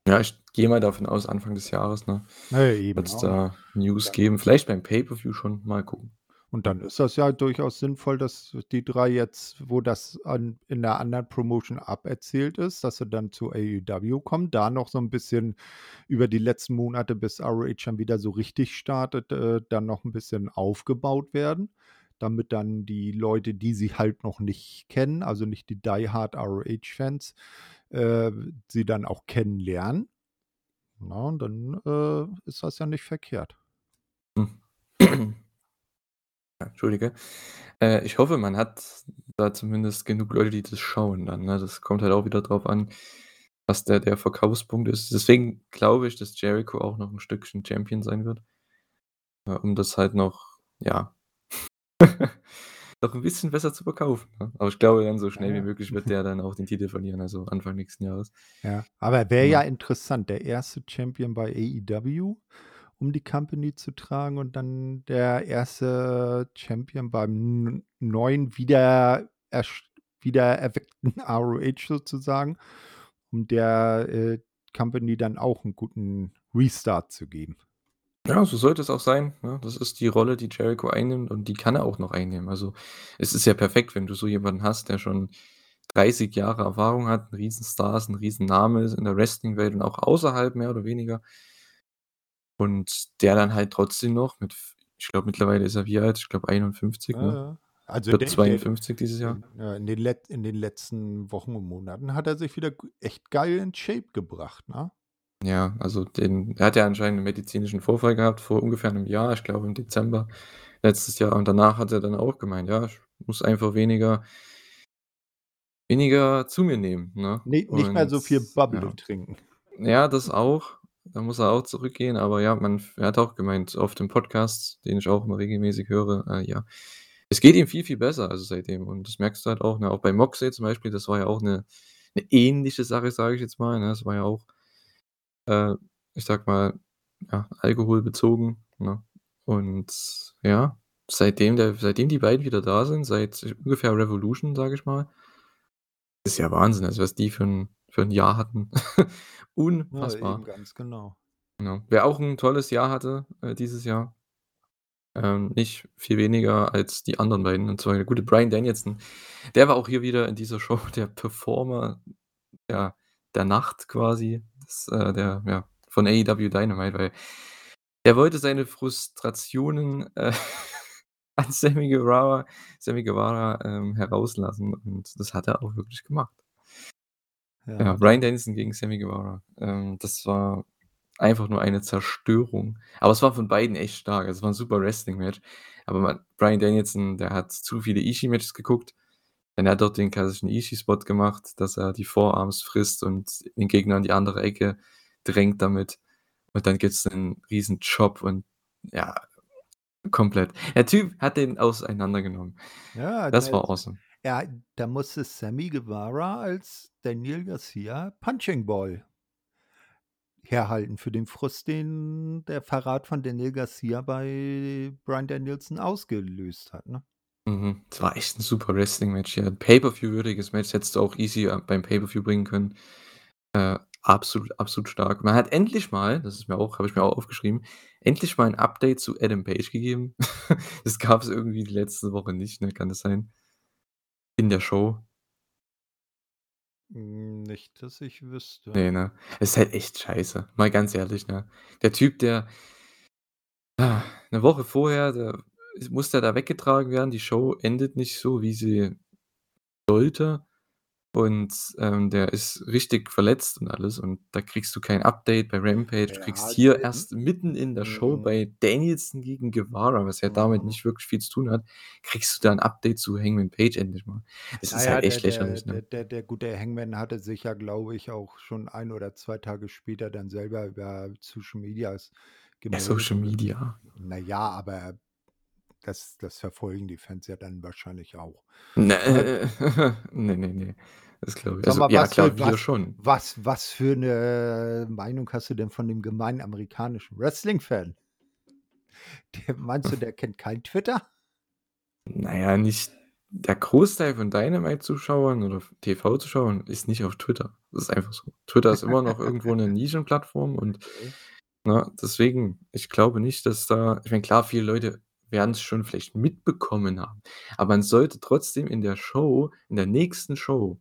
S1: Ja, ich gehe mal davon aus, Anfang des Jahres, ne,
S2: ja, eben,
S1: wird's
S2: ne?
S1: da News
S2: Dann
S1: geben. Vielleicht beim Pay-per-View schon, mal gucken.
S2: Und dann ist das ja durchaus sinnvoll, dass die 3 jetzt, wo das an in 'ner anderen Promotion aberzählt ist, dass sie dann zu AEW kommen, da noch so 'n bisschen über die letzten Monate, bis ROH dann wieder so richtig startet, äh, dann noch 'n bisschen aufgebaut werden, damit dann die Leute, die sie halt noch nicht kennen, also nicht die die-hard ROH-Fans, äh, sie dann auch kennenlernen. Na, und dann, äh, ist das ja nicht verkehrt.
S1: Ja, entschuldige. Äh, ich hoffe, man hat da zumindest genug Leute, die das schauen dann, ne? Das kommt halt auch wieder drauf an, was der der Verkaufspunkt ist. Deswegen glaube ich, dass Jericho auch noch 'n Stückchen Champion sein wird. Äh, um das halt noch, ja noch 'n bisschen besser zu verkaufen, ne? Aber ich glaube dann so
S2: Ja,
S1: schnell wie
S2: ja.
S1: möglich wird der dann auch den Titel verlieren, also Anfang nächsten Jahres.
S2: Ja, aber wäre ja
S1: Ja.
S2: interessant, der 1. Champion bei AEW, um die Company zu tragen und dann der 1. Champion beim neuen wieder ersch wiedererweckten ROH sozusagen, um der, äh, Company dann auch 'n guten Restart zu geben.
S1: Ja, so sollte es auch sein, ne? Das ist die Rolle, die Jericho einnimmt und die kann er auch noch einnehmen. Also, es ist ja perfekt, wenn du so jemanden hast, der schon 30 Jahre Erfahrung hat, 'n Riesenstar ist, 'n Riesenname ist in der Wrestling-Welt und auch außerhalb mehr oder weniger. Und der dann halt trotzdem noch mit ich glaube, mittlerweile ist er wie alt? Ich glaube 51,
S2: Ja,
S1: ne?
S2: ja. Also
S1: Wird
S2: der der
S1: 52 dieses Jahr.
S2: in, den Let in den letzten Wochen und Monaten hat er sich wieder echt geil in Shape gebracht, ne?
S1: Ja, also den er hat ja anscheinend 'n medizinischen Vorfall gehabt vor ungefähr 'nem Jahr, ich glaube im Dezember letztes Jahr. Und danach hat er dann auch gemeint: „Ja, ich muss einfach weniger weniger zu mir nehmen“, ne?
S2: Ne nicht mehr
S1: Und
S2: so viel Bubble
S1: ja.
S2: trinken.
S1: Ja, das auch. Da muss er auch zurückgehen, aber ja, man er hat auch gemeint auf dem Podcast, den ich auch immer regelmäßig höre, äh, ja, es geht ihm viel, viel besser, also seitdem. Und das merkst du halt auch, ne? Auch bei Moxley zum Beispiel, das war ja auch 'ne 'ne ähnliche Sache, sage ich jetzt mal, ne? Das war ja auch, äh, ich sage mal, ja, alkoholbezogen, ne? Und ja, seitdem der seitdem die beiden wieder da sind, seit ungefähr Revolution, sage ich mal ist ja Wahnsinn, also was die für 'n für 'n Jahr hatten.
S2: Ja,
S1: Unfassbar.
S2: ganz genau.
S1: Ja. Wer auch 'n tolles Jahr hatte, äh, dieses Jahr ähm, nicht viel weniger als die anderen beiden, und zwar der gute Bryan Danielson. Der war auch hier wieder in dieser Show der Performer, ja, der Nacht quasi, das äh, der ja, von AEW Dynamite, weil er wollte seine Frustrationen, äh, an Sammy Guevara Sammy Guevara, ähm, herauslassen und das hat er auch wirklich gemacht. Ja,
S2: dann
S1: Danielson gegen Sammy Guevara. Ähm, das war einfach nur eine Zerstörung. Aber es war von beiden echt stark. Also, es war 'n super Wrestling-Match. Aber man Bryan Danielson, der hat zu viele Ishii-Matches geguckt, denn er hat dort den klassischen Ishii-Spot gemacht, dass er die Forearms frisst und den Gegner in die andere Ecke drängt damit. Und dann gibt's 'nen riesen Chop und ja, komplett. Der Typ hat den auseinandergenommen.
S2: Ja,
S1: Das
S2: der
S1: war awesome.
S2: Ja, da musste Sammy Guevara als Daniel Garcia Punching Ball herhalten für den Frust, den der Verrat von Daniel Garcia bei Bryan Danielson ausgelöst hat, ne?
S1: Mhm. Das war echt 'n super Wrestling-Match, ja. Pay-per-view-würdiges Match hättest du auch easy, äh, beim Pay-per-view bringen können. Äh, absolut, absolut stark. Man hat endlich mal, das ist mir auch habe ich mir auch aufgeschrieben, endlich mal 'n Update zu Adam Page gegeben. Das gab's irgendwie die letzte Woche nicht, ne? Kann das sein? In der Show?
S2: Nicht, dass ich wüsste.
S1: Ne, ne? Ist halt echt scheiße, mal ganz ehrlich, ne? Der Typ, der 'ne Woche vorher, da muss der da weggetragen werden. Die Show endet nicht so, wie sie sollte. Und, ähm, der ist richtig verletzt und alles und da kriegst du kein Update bei Rampage. Du kriegst
S2: Ja,
S1: hier erst mitten in der Show
S2: Mhm.
S1: bei Danielson gegen Guevara, was ja damit
S2: Mhm.
S1: nicht wirklich viel zu tun hat, kriegst du da 'n Update zu Hangman Page endlich mal. Es
S2: Na
S1: ist
S2: ja,
S1: halt
S2: der
S1: echt
S2: der
S1: lächerlich,
S2: der
S1: ne?
S2: der der gute Hangman hatte sich ja, glaube ich, auch schon 1 oder 2 Tage später dann selber über Social Medias
S1: Ja,
S2: gemeldet
S1: Social
S2: und
S1: Media.
S2: na ja, aber das das verfolgen die Fans ja dann wahrscheinlich auch.
S1: Ne,
S2: Äh
S1: äh, ne, ne, ne. Das glaube ich
S2: Sag
S1: also,
S2: mal,
S1: ja
S2: was für
S1: klar, wir
S2: was
S1: schon.
S2: was was für 'ne Meinung hast du denn von dem gemeinen amerikanischen Wrestling-Fan? Meinst du, der kennt kein Twitter?
S1: Na ja, nicht der Großteil von Dynamite-Zuschauern oder TV-Zuschauern ist nicht auf Twitter. Das ist einfach so. Twitter ist immer noch irgendwo 'ne Nischenplattform und,
S2: Okay.
S1: ne, deswegen, ich glaube nicht, dass da ich meine, klar, viele Leute werden's schon vielleicht mitbekommen haben, aber man sollte trotzdem in der Show in der nächsten Show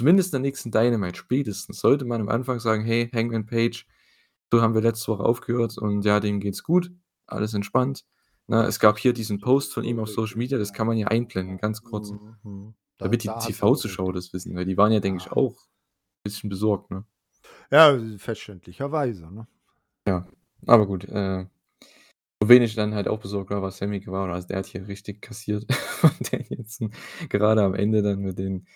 S1: zumindest in der nächsten Dynamite spätestens, sollte man am Anfang sagen: „Hey, Hangman Page, so haben wir letzte Woche aufgehört und ja, dem geht's gut, alles entspannt.“ Ne, es gab hier diesen Post von
S2: So
S1: ihm auf Social Media, das kann man ja einblenden, ganz kurz.
S2: Mhm. Da
S1: Damit die
S2: da
S1: TV-Zuschauer das wissen, weil die waren ja, denke ich, auch bisschen besorgt, ne?
S2: Ja, verständlicherweise, ne?
S1: Ja, aber gut, äh, wo wen ich dann halt auch besorgt war, war Sammy Guevara. Also, der hat hier richtig kassiert von Danielson. Gerade am Ende dann mit den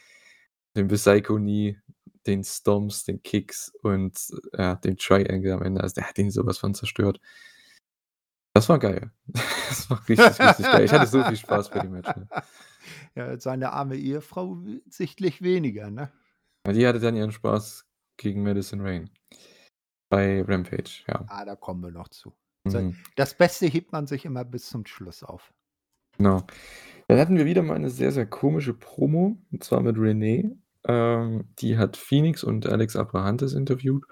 S1: dem Bicycle Knee, den Stomps, den Kicks und, ja, dem Triangle am Ende. Also, der hat ihn so was von zerstört. Das war geil. Das war richtig, richtig geil. Ich hatte so viel Spaß bei dem Match, ne?
S2: Ja, seine arme Ehefrau sichtlich weniger, ne?
S1: Die hatte dann ihren Spaß gegen Madison Rayne bei Rampage, ja.
S2: Ah, da kommen wir noch zu.
S1: Mhm.
S2: das Beste hebt man sich immer bis zum Schluss auf.
S1: Genau. Dann hatten wir wieder mal 'ne sehr, sehr komische Promo, und zwar mit Renee. Ähm, die hat Phoenix und Alex Abrahantes interviewt.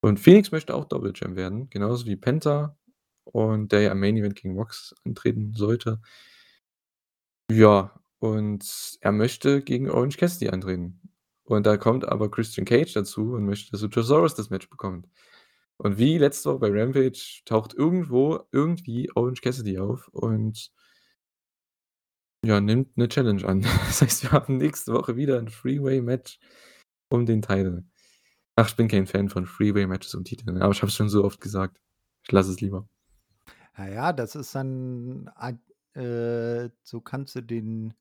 S1: Und Phoenix möchte auch Double Champ werden, genauso wie Penta und der ja im Main Event gegen Mox antreten sollte. Ja, und er möchte gegen Orange Cassidy antreten. Und da kommt aber Christian Cage dazu und möchte, dass Luchasaurus das Match bekommt. Und wie letzte Woche bei Rampage taucht irgendwo irgendwie Orange Cassidy auf und ja, nimmt 'ne Challenge an. Das heißt, wir haben nächste Woche wieder 'n Freeway-Match um den Title. Ach, ich bin kein Fan von Freeway-Matches um Titel, ne, aber ich habe es schon so oft gesagt. Ich lasse es lieber.
S2: Na ja, das ist dann ein äh, so kannst du den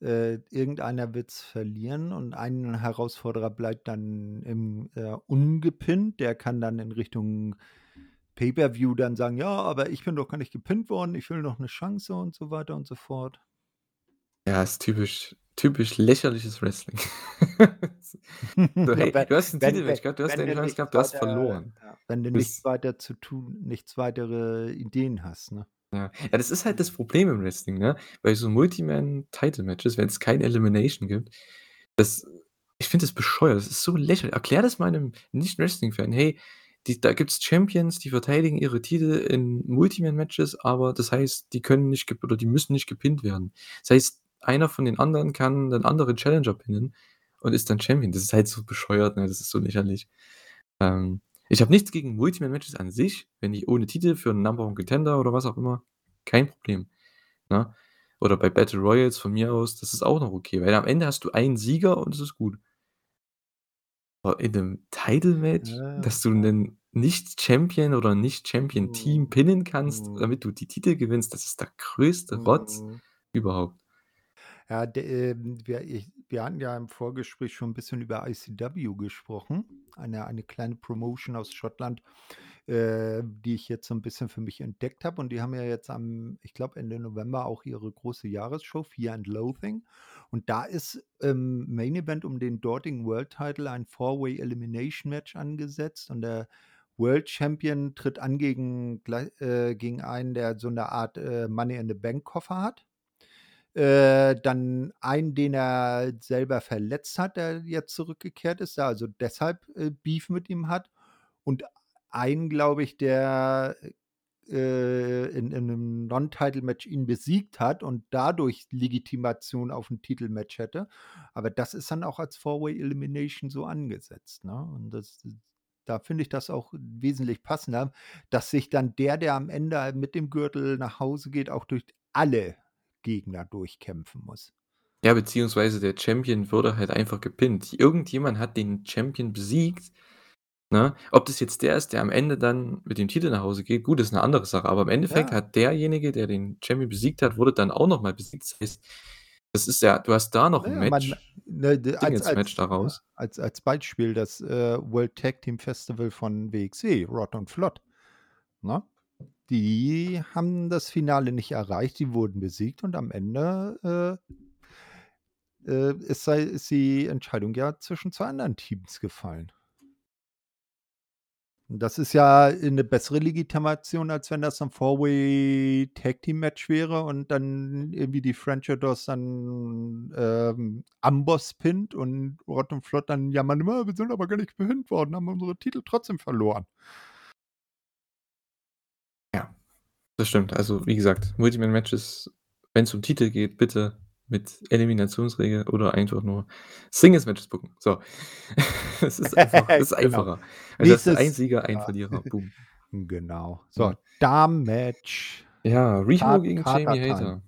S2: äh, irgendeiner wird's verlieren und ein Herausforderer bleibt dann im äh, ungepinnt. Der kann dann in Richtung Pay-per-View dann sagen: „Ja, aber ich bin doch gar nicht gepinnt worden. Ich will noch 'ne Chance“ und so weiter und so fort.
S1: Ja, ist typisch typisch lächerliches Wrestling. So, hey,
S2: wenn
S1: du hast 'n
S2: wenn wenn
S1: Titelmatch gehabt, du hast
S2: wenn du
S1: Chance gehabt, du hast
S2: weiter
S1: verloren.
S2: ja, wenn du nichts weiter zu tun nichts weitere Ideen hast, ne?
S1: Ja. Ja, das ist halt das Problem im Wrestling, ne? Bei so Multi-Man-Title-Matches, wenn's kein Elimination gibt, das ich finde das bescheuert. Das ist so lächerlich. Erklär das mal 'nem Nicht-Wrestling-Fan: „Hey, die da gibt's Champions, die verteidigen ihre Titel in Multi-Man-Matches, aber das heißt, die können nicht oder die müssen nicht gepinnt werden. Das heißt, einer von den anderen kann 'nen anderen Challenger pinnen und ist dann Champion.“ Das ist halt so bescheuert, ne? Das ist so lächerlich. Ähm, ich habe nichts gegen Multi-Man-Matches an sich, wenn die ohne Titel für 'n Number One Contender oder was auch immer, kein Problem, ne? Oder bei Battle Royals von mir aus, das ist auch noch okay, weil am Ende hast du einen Sieger und es ist gut. Aber in 'nem Title-Match,
S2: Ja,
S1: dass du
S2: ja.
S1: 'nen Nicht-Champion oder Nicht-Champion-Team
S2: Mhm.
S1: pinnen kannst,
S2: Mhm.
S1: damit du die Titel gewinnst, das ist der größte Rotz
S2: Mhm.
S1: überhaupt.
S2: Ja, de ähm, wir ich wir hatten ja im Vorgespräch schon 'n bisschen über ICW gesprochen, eine eine kleine Promotion aus Schottland, äh, die ich jetzt so 'n bisschen für mich entdeckt habe. Und die haben ja jetzt am ich glaube, Ende November auch ihre große Jahresshow Fear and Loathing. Und da ist im Main Event um den dortigen World Title ein Four-Way Elimination Match angesetzt und der World Champion tritt an gegen äh, gegen einen, der so 'ne Art, äh, Money in the Bank Koffer hat. Äh, dann einen, den er selber verletzt hat, der jetzt zurückgekehrt ist, der also deshalb, äh, Beef mit ihm hat. Und einen, glaube ich, der, äh, in in 'nem Non-Title-Match ihn besiegt hat und dadurch Legitimation auf 'n Titelmatch hätte. Aber das ist dann auch als Four-Way Elimination so angesetzt, ne? Und das da finde ich das auch wesentlich passender, dass sich dann der, der am Ende mit dem Gürtel nach Hause geht, auch durch alle Gegner durchkämpfen muss.
S1: Ja, beziehungsweise der Champion wurde halt einfach gepinnt. Irgendjemand hat den Champion besiegt, ne? Ob das jetzt der ist, der am Ende dann mit dem Titel nach Hause geht, gut, ist 'ne andere Sache. Aber im Endeffekt
S2: Ja.
S1: hat derjenige, der den Champion besiegt hat, wurde dann auch noch mal besiegt. Das heißt, das ist ja du hast da noch
S2: Na
S1: 'n
S2: ja, man
S1: Match
S2: ne, d als als ja,
S1: daraus.
S2: als als Beispiel das, äh, World Tag Team Festival von WXW, Rott und Flott, ne? Die haben das Finale nicht erreicht, die wurden besiegt und am Ende, äh äh, ist ist die Entscheidung ja zwischen 2 anderen Teams gefallen. Das ist ja, äh, 'ne bessere Legitimation, als wenn das 'n Four-Way Tag Team Match wäre und dann irgendwie die French Adors dann, ähm, Amboss pinnt und Rott und Flott dann jammern immer: „Wir sind aber gar nicht gepinnt worden, haben unsere Titel trotzdem verloren.“
S1: Das stimmt. Also, wie gesagt, Multi-Man-Matches, wenn's um Titel geht, bitte mit Eliminationsregel oder einfach nur Singles-Matches booken. So. Es ist einfach ist
S2: Genau.
S1: einfacher. Also, hast du ein Sieger, ein. Verlierer, boom.
S2: Genau. So,
S1: Ja.
S2: Damen-Match.
S1: Ja, Riho gegen Jamie
S2: Time.
S1: Hayter.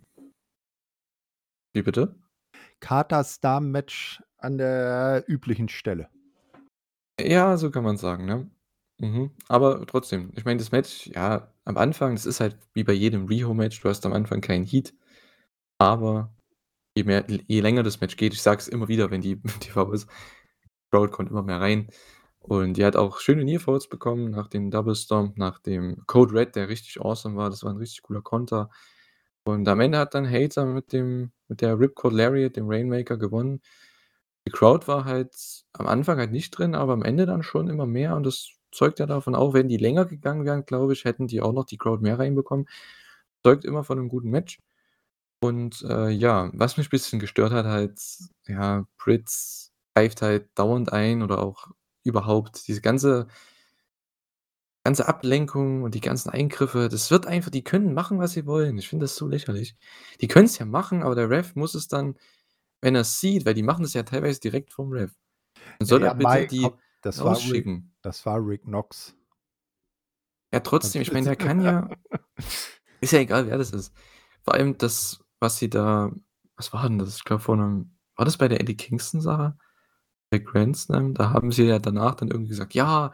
S1: Wie bitte?
S2: Carters Damen-Match an der üblichen Stelle.
S1: Ja, so kann man's sagen, ne? Mhm. Aber trotzdem, ich meine, das Match, ja, am Anfang, das ist halt wie bei jedem Riho-Match, du hast am Anfang keinen Heat, aber je mehr je länger das Match geht ich sage es immer wieder, wenn die TV ist, Crowd kommt immer mehr rein. Und die hat auch schöne Nearfalls bekommen nach dem Double Stomp, nach dem Code Red, der richtig awesome war. Das war 'n richtig cooler Konter. Und am Ende hat dann Hayter mit dem mit der Ripcord Lariat, dem Rainmaker, gewonnen. Die Crowd war halt am Anfang halt nicht drin, aber am Ende dann schon immer mehr und das zeugt ja davon auch wären die länger gegangen wären, glaube ich, hätten die auch noch die Crowd mehr reinbekommen. Zeugt immer von 'nem guten Match. Und, äh, ja, was mich bisschen gestört hat halt, ja, Britz greift halt dauernd ein oder auch überhaupt diese ganze ganze Ablenkung und die ganzen Eingriffe, das wird einfach die können machen, was sie wollen. Ich finde das so lächerlich. Die können's ja machen, aber der Ref muss es dann, wenn er's sieht weil die machen das ja teilweise direkt vorm Ref. Dann
S2: Ja,
S1: soll er
S2: ja,
S1: bitte
S2: mei
S1: die
S2: das war Rick das war Rick Knox.
S1: Ja, trotzdem, ich meine, der kann ja ist ja egal, wer das ist. Vor allem das was sie da was war denn das? Ich glaube, vor 'nem war das bei der Eddie Kingston-Sache? Bei Grand Slam? Da haben sie ja danach dann irgendwie gesagt: „Ja,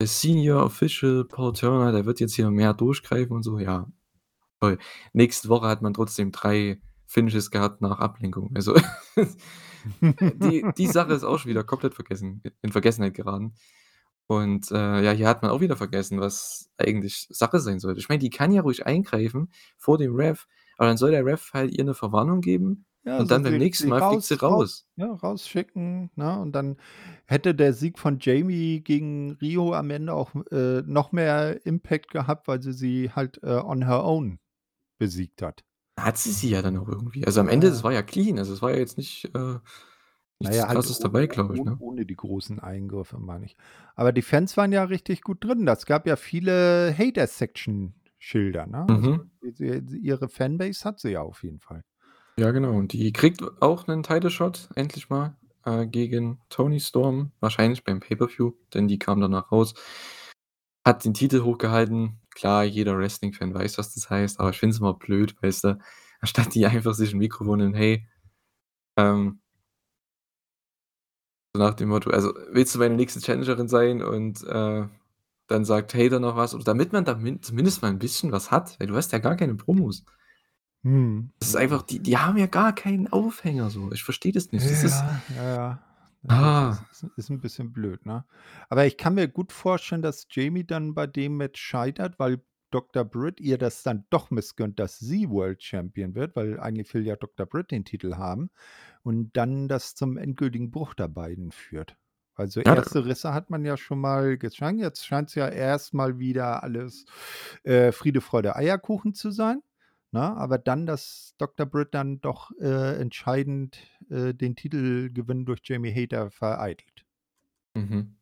S1: der Senior Official Paul Turner, der wird jetzt hier mehr durchgreifen“ und so. Ja, toll. Nächste Woche hat man trotzdem 3 Finishes gehabt nach Ablenkung. Also, die die Sache ist auch schon wieder komplett vergessen in Vergessenheit geraten. Und, äh, ja, hier hat man auch wieder vergessen, was eigentlich Sache sein sollte. Ich meine, die kann ja ruhig eingreifen vor dem Ref, aber dann soll der Ref halt ihr 'ne Verwarnung geben
S2: Ja,
S1: und dann beim nächsten Mal fliegt sie
S2: raus raus
S1: raus.
S2: ja, rausschicken, ne? Und dann hätte der Sieg von Jamie gegen Riho am Ende auch, äh, noch mehr Impact gehabt, weil sie sie halt, äh, on her own besiegt hat.
S1: Hat sie sie ja dann auch irgendwie. Also, am Ende, es war ja clean. Also, es war ja jetzt nicht, äh nichts
S2: ja, halt
S1: Krasses
S2: o
S1: dabei, glaube ich, ne?
S2: ohne die großen Eingriffe, meine ich. Aber die Fans waren ja richtig gut drin. Das gab ja viele Hater-Section-Schilder, ne? Also,
S1: Mhm.
S2: sie ihre Fanbase hat sie ja auf jeden Fall.
S1: Ja, genau. Und die kriegt auch 'nen Title Shot endlich mal, äh, gegen Toni Storm, wahrscheinlich beim Pay-per-View, denn die kam danach raus. Hat den Titel hochgehalten. Klar, jeder Wrestling-Fan weiß, was das heißt, aber ich finde es immer blöd, weißt du, anstatt die einfach sich 'n Mikrofon nimmt: „Hey, ähm“ so nach dem Motto: „Also, willst du meine nächste Challengerin sein?“ Und, äh, dann sagt Hater noch was oder damit man damin zumindest mal 'n bisschen was hat, weil du hast ja gar keine Promos.
S2: Mhm.
S1: Das ist
S2: Ja.
S1: einfach die die haben ja gar keinen Aufhänger so. Ich verstehe das nicht. Das ist
S2: Ja, ja, ja. Das ist
S1: Ah.
S2: ist ist 'n bisschen blöd, ne? Aber ich kann mir gut vorstellen, dass Jamie dann bei dem Match scheitert, weil Dr. Britt ihr das dann doch missgönnt, dass sie World Champion wird, weil eigentlich will ja Dr. Britt den Titel haben und dann das zum endgültigen Bruch der beiden führt. Also,
S1: Ja,
S2: erste Risse hat man ja schon mal gezeigt. Jetzt scheint's ja erst mal wieder alles, äh, Friede, Freude, Eierkuchen zu sein, ne? Aber dann, dass Dr. Britt dann doch, äh, entscheidend, äh, den Titelgewinn durch Jamie Hater vereitelt.
S1: Mhm.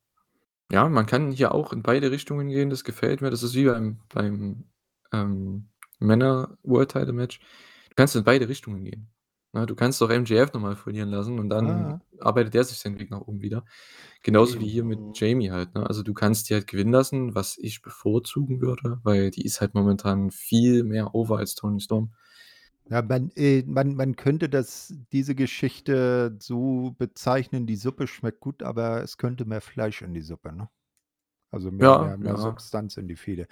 S1: Ja, man kann hier auch in beide Richtungen gehen, das gefällt mir. Das ist wie beim beim, ähm, Männer-World-Title-Match. Du kannst in beide Richtungen gehen, ne? Du kannst auch MJF noch mal verlieren lassen und dann
S2: Ah.
S1: arbeitet der sich seinen Weg nach oben wieder. Genauso wie hier mit. Jamie halt, ne? Also, du kannst die halt gewinnen lassen, was ich bevorzugen würde, weil die ist halt momentan viel mehr over als Toni Storm.
S2: Ja, man äh, man man könnte das diese Geschichte so bezeichnen, die Suppe schmeckt gut, aber es könnte mehr Fleisch in die Suppe, ne? Also, mehr
S1: Ja,
S2: mehr mehr
S1: ja.
S2: Substanz in die Fehde.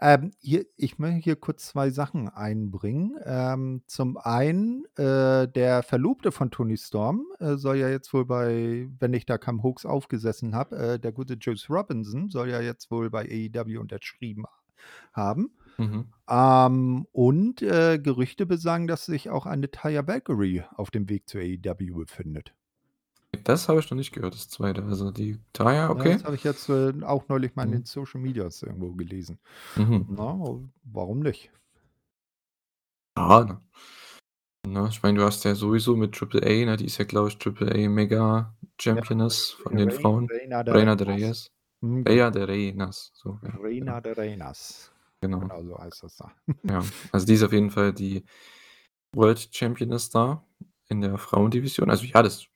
S2: Ähm, hier ich möchte hier kurz 2 Sachen einbringen. Ähm, zum einen, äh, der Verlobte von Toni Storm, äh, soll ja jetzt wohl bei wenn ich da keinem Hoax aufgesessen habe, äh, der gute Juice Robinson soll ja jetzt wohl bei AEW unterschrieben haben.
S1: Mhm.
S2: Ähm, und, äh, Gerüchte besagen, dass sich auch eine Taya Valkyrie auf dem Weg zu AEW befindet.
S1: Das habe ich noch nicht gehört, das 2. Also, die Taya,
S2: Ja, das
S1: okay.
S2: habe ich jetzt, äh, auch neulich mal in
S1: Mhm.
S2: den Social Medias irgendwo gelesen.
S1: Mhm.
S2: Na, warum nicht?
S1: Ja, ne? Ne, ich meine, du hast ja sowieso mit Triple A, ne, die ist ja, glaube ich, Triple A Mega
S2: Ja,
S1: Championess von den
S2: Rei
S1: Frauen.
S2: Reina de
S1: Reina de
S2: Reinas.
S1: Reyes.
S2: Mhm,
S1: Reina
S2: genau.
S1: de Reinas, so, ja,
S2: Reina
S1: genau.
S2: de Reinas.
S1: Genau.
S2: Genau so heißt das da.
S1: Ja, also, die ist auf jeden Fall die World Championess da in der Frauendivision. Also, ja, das,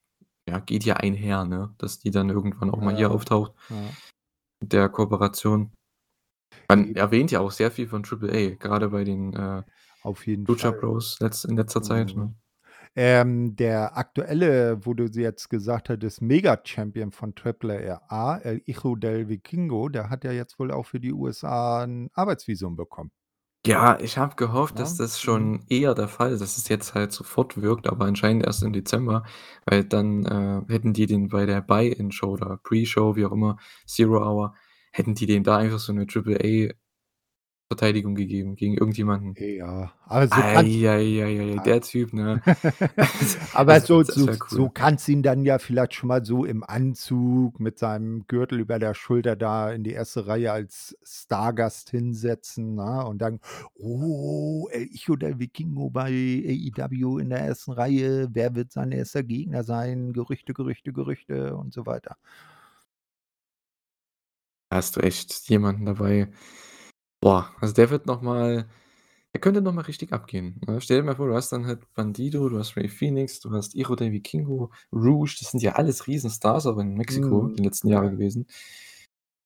S1: ja, geht ja einher, ne, dass die dann irgendwann auch mal hier auftaucht
S2: ja.
S1: mit der Kooperation. Man erwähnt ja auch sehr viel von Triple A, grade bei den, äh,
S2: Auf jeden
S1: Lucha
S2: Fall.
S1: Bros letz in letzter Zeit,
S2: Mhm.
S1: ne?
S2: Ähm, der aktuelle, wo du sie jetzt gesagt hattest, Mega-Champion von Triple A, El Hijo del Vikingo, der hat ja jetzt wohl auch für die USA 'n Arbeitsvisum bekommen.
S1: Ja, ich habe gehofft, dass das
S2: Mhm.
S1: schon eher der Fall ist, dass es jetzt halt sofort wirkt, aber anscheinend erst im Dezember, weil dann, äh, hätten die den bei der Buy-in-Show oder Pre-Show, wie auch immer, Zero Hour, hätten die dem da einfach so 'ne Triple A-Verteidigung gegeben gegen irgendjemanden.
S2: Ja, aber so
S1: Ei,
S2: kann's
S1: ei, ei, ei,
S2: ja.
S1: der Typ, ne?
S2: Aber so
S1: das
S2: so
S1: wäre
S2: so
S1: cool.
S2: kannst ihn dann ja vielleicht schon mal so im Anzug mit seinem Gürtel über der Schulter da in die 1. Reihe als Stargast hinsetzen, ne? Und dann: „Oh, Hijo del Vikingo bei AEW in der 1. Reihe. Wer wird sein erster Gegner sein? Gerüchte, Gerüchte, Gerüchte“ und so weiter.
S1: Hast du echt jemanden dabei. Boah, also, der wird noch mal der könnte noch mal richtig abgehen, ne? Stell dir mal vor, du hast dann halt Bandido, du hast Rey Fenix, du hast Hijo del Vikingo, Rush, das sind ja alles Riesenstars auch in Mexiko
S2: Mhm.
S1: die letzten
S2: Ja.
S1: Jahre gewesen.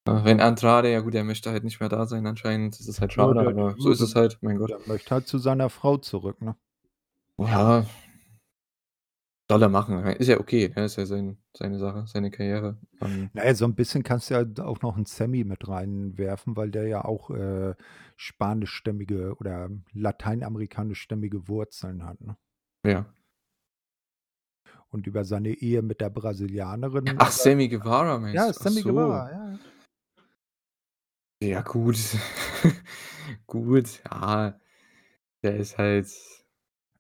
S1: Äh, wenn Andrade ja gut, der möchte halt nicht mehr da sein anscheinend. Das ist halt
S2: Ja,
S1: schade,
S2: der
S1: aber so ist
S2: der
S1: es halt, mein Gott.
S2: der möchte halt zu seiner Frau zurück, ne?
S1: Ja. Soll er machen. Ist ja okay, ne? Ist ja sein seine Sache, seine Karriere. Ähm
S2: Na ja, so 'n bisschen kannst du ja auch noch 'n Sammy mit reinwerfen, weil der ja auch, äh, spanischstämmige oder lateinamerikanischstämmige Wurzeln hat, ne?
S1: Ja.
S2: Und über seine Ehe mit der Brasilianerin
S1: Ach, Sammy Guevara meinst
S2: ja,
S1: du?
S2: Sammy
S1: so.
S2: Guevara, ja. Ja
S1: gut. Gut, ja. Der ist halt,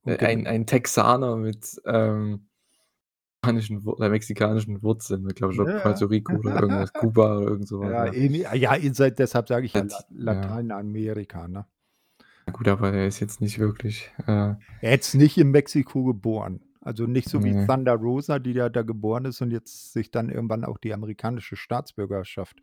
S1: Äh,
S2: gen
S1: ein ein Texaner mit, ähm, äh, mexikanischen Wurzeln, mit glaube ich,
S2: Ja, ja.
S1: Puerto Rico oder irgendwas, Kuba oder irgend so was,
S2: Ja,
S1: ja.
S2: irgendwie ja, ihr seid deshalb sage ich ja La
S1: Lat ja.
S2: Lateinamerika, ne?
S1: Ja gut, aber er ist jetzt nicht wirklich, äh
S2: Er ist nicht in Mexiko geboren. Also, nicht so wie
S1: Ne.
S2: Thunder Rosa, die ja da geboren ist und jetzt sich dann irgendwann auch die amerikanische Staatsbürgerschaft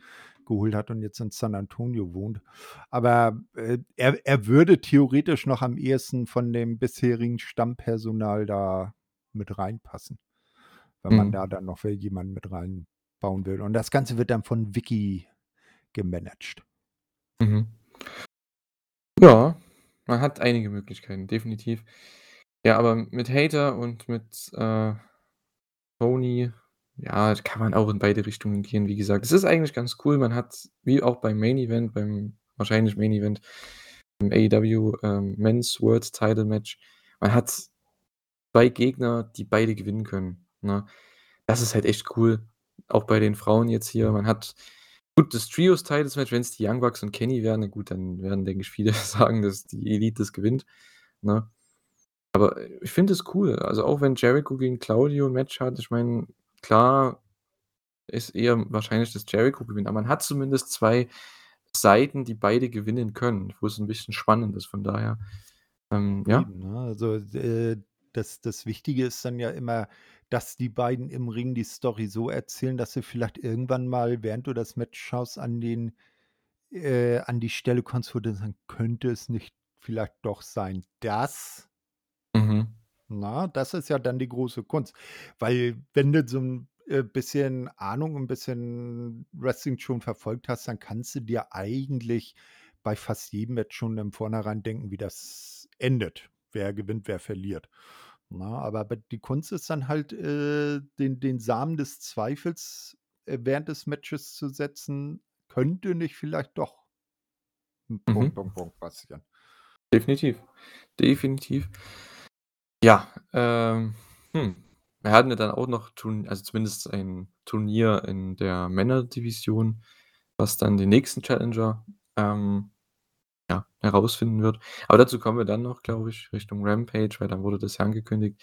S2: geholt hat und jetzt in San Antonio wohnt. Aber, äh, er er würde theoretisch noch am ehesten von dem bisherigen Stammpersonal da mit reinpassen, wenn man da
S1: Mhm.
S2: dann noch will jemanden mit reinbauen will. Und das Ganze wird dann von Vickie gemanagt.
S1: Mhm. Ja, man hat einige Möglichkeiten, definitiv. Ja, aber mit Hayter und mit, äh, Tony, ja, kann man auch in beide Richtungen gehen, wie gesagt. Es ist eigentlich ganz cool. Man hat, wie auch beim Main Event, beim wahrscheinlich Main Event im AEW, ähm, Men's World Title Match man hat 2 Gegner, die beide gewinnen können, ne? Das ist halt echt cool. Auch bei den Frauen jetzt hier. Man hat gut, das Trios Titles Match, wenn's die Young Bucks und Kenny wären, na gut, dann werden, denke ich, viele sagen, dass die Elite das gewinnt, ne? Aber, ich finde es cool. Also, auch wenn Jericho gegen Claudio 'n Match hat, ich meine, klar ist eher wahrscheinlich, dass Jericho gewinnt, aber man hat zumindest 2 Seiten, die beide gewinnen können, wo es 'n bisschen spannend ist. Von daher, ähm, ja.
S2: Ne? Also, äh, das das Wichtige ist dann ja immer, dass die beiden im Ring die Story so erzählen, dass du vielleicht irgendwann mal, während du das Match schaust, an den äh, an die Stelle kommst, wo du sagen: „Könnte es nicht vielleicht doch sein, dass“
S1: Mhm.
S2: Na, das ist ja dann die große Kunst. Weil wenn du so 'n, äh, bisschen Ahnung, 'n bisschen Wrestling schon verfolgt hast, dann kannst du dir eigentlich bei fast jedem Match schon im Vornherein denken, wie das endet, wer gewinnt, wer verliert, ne? Aber be die Kunst ist dann halt, äh, den den Samen des Zweifels, äh, während des Matches zu setzen: „Könnte nicht vielleicht doch“ hm, Punkt,
S1: Mhm.
S2: Punkt, Punkt passieren.
S1: Definitiv. Definitiv. Ja, ähm, hm, wir hatten ja dann auch noch Turn also, zumindest ein Turnier in der Männerdivision, was dann den nächsten Challenger, ähm, ja, herausfinden wird. Aber dazu kommen wir dann noch, glaube ich, Richtung Rampage, weil dann wurde das ja angekündigt.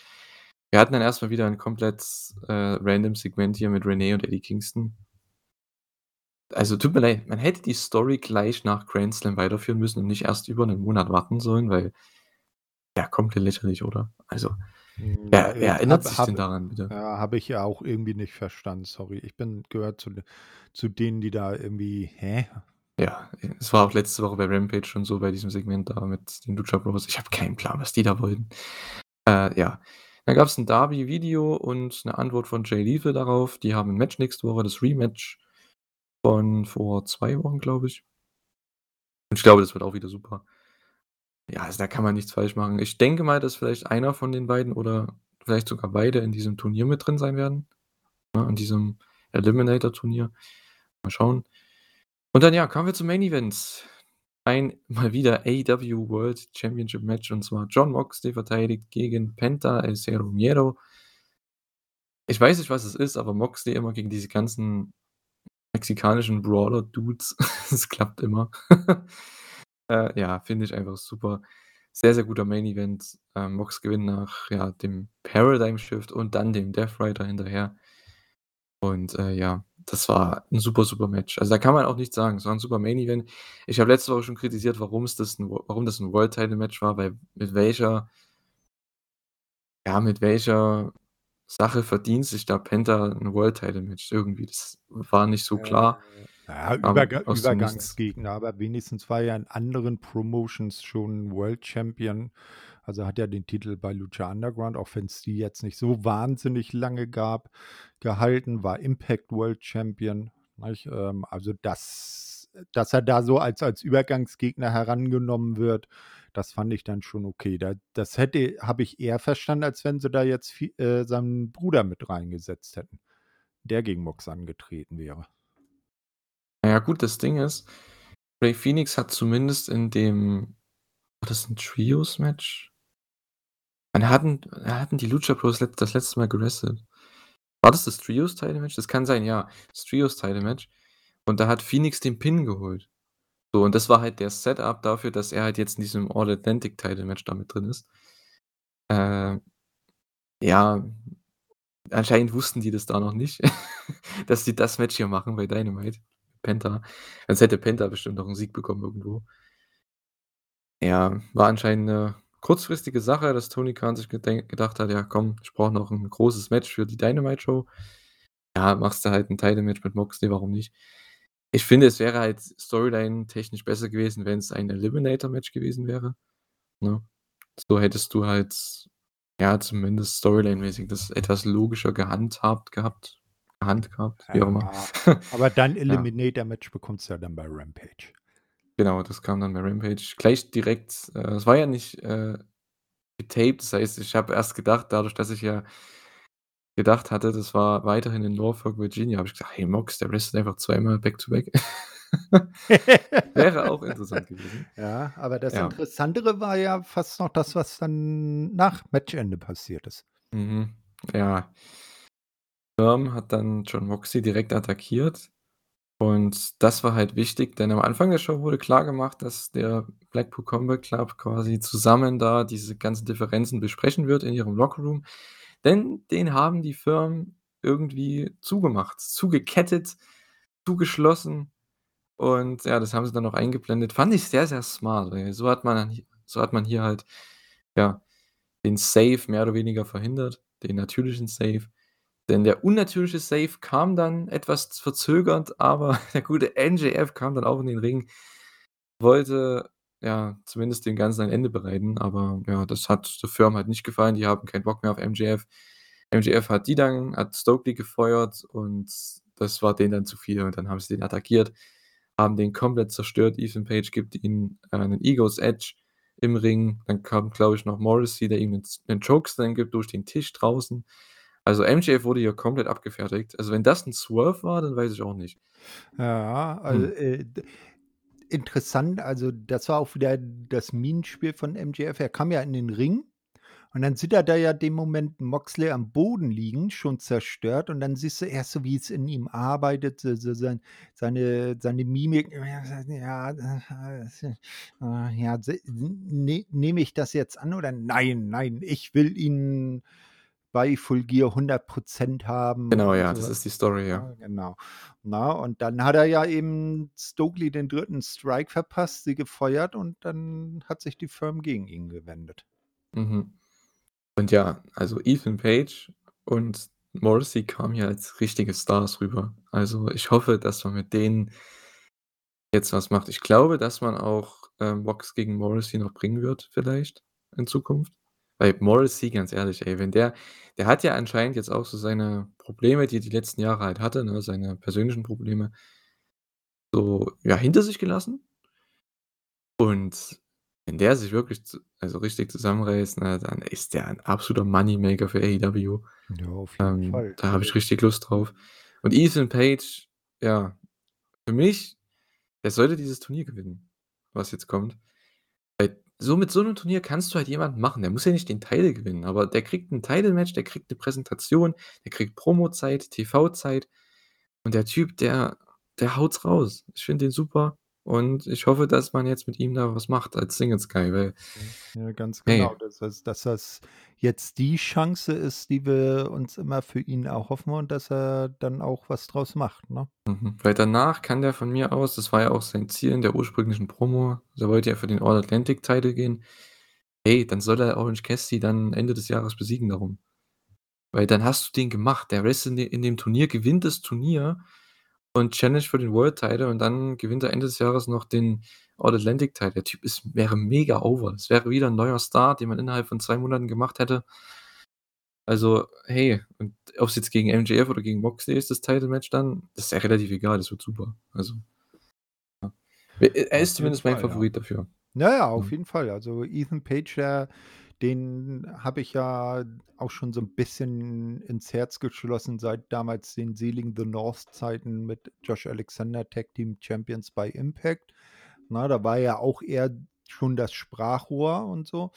S1: Wir hatten dann erst mal wieder 'n komplett, äh, random Segment hier mit Renee und Eddie Kingston. Also, tut mir leid, man hätte die Story gleich nach Grand Slam weiterführen müssen und nicht erst über 'nen Monat warten sollen, weil ja, komplett lächerlich, oder? Also,
S2: Hm,
S1: wer wer
S2: äh,
S1: erinnert
S2: habe
S1: sich denn daran bitte?
S2: ja, habe ich ja auch irgendwie nicht verstanden, sorry. Ich bin gehöre zu zu denen, die da irgendwie hä?
S1: Ja, es war auch letzte Woche bei Rampage schon so bei diesem Segment da mit den Lucha Bros. Ich habe keinen Plan, was die da wollten. Äh, ja. Dann gab's 'n Darby-Video und 'ne Antwort von Jay Lethal darauf. Die haben 'n Match nächste Woche, das Rematch von vor 2 Wochen, glaube ich. Und ich glaube, das wird auch wieder super. Ja, also, da kann man nichts falsch machen. Ich denke mal, dass vielleicht einer von den beiden oder vielleicht sogar beide in diesem Turnier mit drin sein werden, ne, in diesem Eliminator-Turnier. Mal schauen. Und dann, ja, kommen wir zum Main Event. Ein mal wieder AEW World Championship Match und zwar Jon Moxley verteidigt gegen Penta El Zero Miedo. Ich weiß nicht, was es ist, aber Moxley immer gegen diese ganzen mexikanischen Brawler-Dudes, es klappt immer. Äh, ja, finde ich einfach super. Sehr, sehr guter Main Event. Ähm, Mox gewinnt nach, ja, dem Paradigm Shift und dann dem Death Rider hinterher. Und, äh, ja, das war 'n super, super Match. Also, da kann man auch nichts sagen. Es war 'n super Main Event. Ich habe letzte Woche schon kritisiert, warum's das 'n Wo warum das 'n World Title Match war, weil mit welcher ja, mit welcher Sache verdient sich da Penta 'n World Title Match irgendwie? Das war nicht so
S2: Äh,
S1: klar.
S2: ja,
S1: Kam
S2: Überga
S1: Nichts.
S2: Übergangsgegner, aber wenigstens war er in anderen Promotions schon World Champion. Also, hat er den Titel bei Lucha Underground, auch wenn's die jetzt nicht so wahnsinnig lange gab, gehalten, war Impact World Champion? Ähm, also, dass dass er da so als als Übergangsgegner herangenommen wird, Das fand ich dann schon okay. Da das hätte habe ich eher verstanden, als wenn sie da jetzt vi äh, seinen Bruder mit reingesetzt hätten, der gegen Mox angetreten wäre.
S1: Na ja gut, das Ding ist, Rey Fenix hat zumindest in dem war das 'n Trios-Match? Wann hatten hatten die Lucha Bros das letzte Mal gewrestelt? War das das Trios-Title-Match? Das kann sein, ja. Das Trios-Title-Match. Und da hat Fenix den Pin geholt. So, und das war halt der Setup dafür, dass er halt jetzt in diesem All Atlantic Title Match da mit drin ist. Äh, ja, anscheinend wussten die das da noch nicht, dass die das Match hier machen bei Dynamite. Penta. Sonst hätte Penta bestimmt noch 'n Sieg bekommen irgendwo. Ja, war anscheinend 'ne kurzfristige Sache, dass Tony Khan sich gedacht hat: „Ja komm, ich brauche noch 'n großes Match für die Dynamite Show.“ Ja, machst du halt 'n Title Match mit Moxley, warum nicht? Ich finde, es wäre halt storyline-technisch besser gewesen, wenn's ein Eliminator-Match gewesen wäre, ne? So hättest du halt, ja, zumindest storyline-mäßig das etwas logischer gehandhabt gehabt gehandhabt, wie auch immer.
S2: Aber dann. Eliminator-Match bekommst du ja dann bei Rampage.
S1: Genau, das kam dann bei Rampage gleich direkt äh, es war ja nicht, äh, getaped. Das heißt, ich habe erst gedacht, dadurch, dass ich ja gedacht hatte, das war weiterhin in Norfolk, Virginia, habe ich gesagt: „Hey Mox, der wrestelt einfach zweimal back to back.“ Wäre auch interessant gewesen.
S2: Ja, aber das
S1: Ja.
S2: Interessantere war ja fast noch das, was dann nach Matchende passiert ist.
S1: Mhm, ja. Sperm hat dann Jon Moxley direkt attackiert und das war halt wichtig, denn am Anfang der Show wurde klargemacht, dass der Blackpool Combat Club quasi zusammen da diese ganzen Differenzen besprechen wird in ihrem Lockerroom, denn den haben die Firmen irgendwie zugemacht, zugekettet, zugeschlossen und ja, das haben sie dann auch eingeblendet. Fand ich sehr, sehr smart, so hat man so hat man hier halt, ja, den Save mehr oder weniger verhindert, den natürlichen Save. Denn der unnatürliche Save kam dann etwas verzögert, aber der gute MJF kam dann auch in den Ring, wollte, ja, zumindest dem Ganzen ein Ende bereiten, aber ja, das hat der Firm halt nicht gefallen. Die haben keinen Bock mehr auf MJF. MJF hat die dann hat Stokely gefeuert und das war denen dann zu viel und dann haben sie den attackiert, haben den komplett zerstört. Ethan Page gibt ihnen einen Ego's Edge im Ring. Dann kam, glaube ich, noch Morrissey, der ihm 'nen Z 'nen Chokeslam gibt durch den Tisch draußen. Also, MJF wurde hier komplett abgefertigt. Also, wenn das 'n Swerve war, dann weiß ich auch nicht.
S2: Ja, also,
S1: Hm.
S2: äh, interessant, also, das war auch wieder das Minenspiel von MJF. Er kam ja in den Ring und dann sieht er da ja den Moment Moxley am Boden liegen, schon zerstört und dann siehst du erst so, wie es in ihm arbeitet, so so sein seine seine Mimik. Ja, äh, ja, se ne nehme ich das jetzt an oder nein, nein, ich will ihn bei Full Gear 100% haben
S1: Genau, ja,
S2: so
S1: das ist die Story, ja.
S2: Ja, genau. Na, und dann hat er ja eben Stokely den 3. Strike verpasst, sie gefeuert und dann hat sich die Firm gegen ihn gewendet.
S1: Mhm. Und ja, also, Ethan Page und Morrissey kamen hier als richtige Stars rüber. Also, ich hoffe, dass man mit denen jetzt was macht. Ich glaube, dass man auch, ähm, Mox gegen Morrissey noch bringen wird vielleicht in Zukunft. Weil Morrissey, ganz ehrlich, ey, wenn der der hat ja anscheinend jetzt auch so seine Probleme, die er die letzten Jahre halt hatte, ne, seine persönlichen Probleme so, ja, hinter sich gelassen. Und wenn der sich wirklich zu also, richtig zusammenreißt, ne, dann ist der ein absoluter Moneymaker für AEW.
S2: Ja, auf jeden
S1: Ähm,
S2: Fall.
S1: da habe
S2: Also
S1: ich richtig Lust drauf. Und Ethan Page, ja, für mich, der sollte dieses Turnier gewinnen, was jetzt kommt. So mit so 'nem Turnier kannst du halt jemanden machen. Der muss ja nicht den Title gewinnen, aber der kriegt 'n Title-Match, der kriegt 'ne Präsentation, der kriegt Promozeit, TV-Zeit und der Typ, der der haut's raus. Ich finde den super und ich hoffe, dass man jetzt mit ihm da was macht als Singles Guy, weil
S2: Ja, ganz
S1: hey.
S2: genau, dass das dass das jetzt die Chance ist, die wir uns immer für ihn erhoffen und dass er dann auch was draus macht, ne?
S1: Mhm, weil danach kann der von mir aus das war ja auch sein Ziel in der ursprünglichen Promo, der wollte ja für den All Atlantic Title gehen. Ey, dann soll er Orange Cassidy dann Ende des Jahres besiegen darum. Weil dann hast du den gemacht. Der de in dem Turnier, gewinnt das Turnier und challenged für den World Title und dann gewinnt er Ende des Jahres noch den All Atlantic Title. Der Typ ist wäre mega over. Das wäre wieder 'n neuer Star, den man innerhalb von 2 Monaten gemacht hätte. Also, hey, und ob's jetzt gegen MJF oder gegen Moxley ist, das Title-Match dann, das ist ja relativ egal, das wird super. Also, ja. Er ist zumindest mein
S2: Fall, ja.
S1: Favorit dafür.
S2: Ja, ja, auf
S1: Mhm.
S2: jeden Fall. Also, Ethan Page, der den habe ich ja auch schon so 'n bisschen ins Herz geschlossen seit damals den seligen The North Zeiten mit Josh Alexander Tag Team Champions bei Impact. Na, da war er auch eher schon das Sprachrohr und so.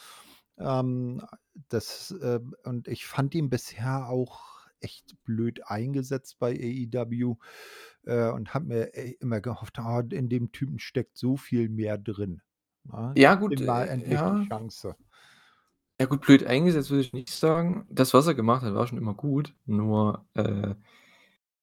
S2: Ähm, das, äh und ich fand ihn bisher auch echt blöd eingesetzt bei AEW, äh, und habe mir, ey, immer gehofft: „Ah, in dem Typen steckt so viel mehr drin, ne?
S1: Ja gut,
S2: mal
S1: äh,
S2: endlich die
S1: ja.
S2: Chance.“
S1: Ja gut, blöd eingesetzt würde ich nicht sagen. Das, was er gemacht hat, war schon immer gut, nur, äh,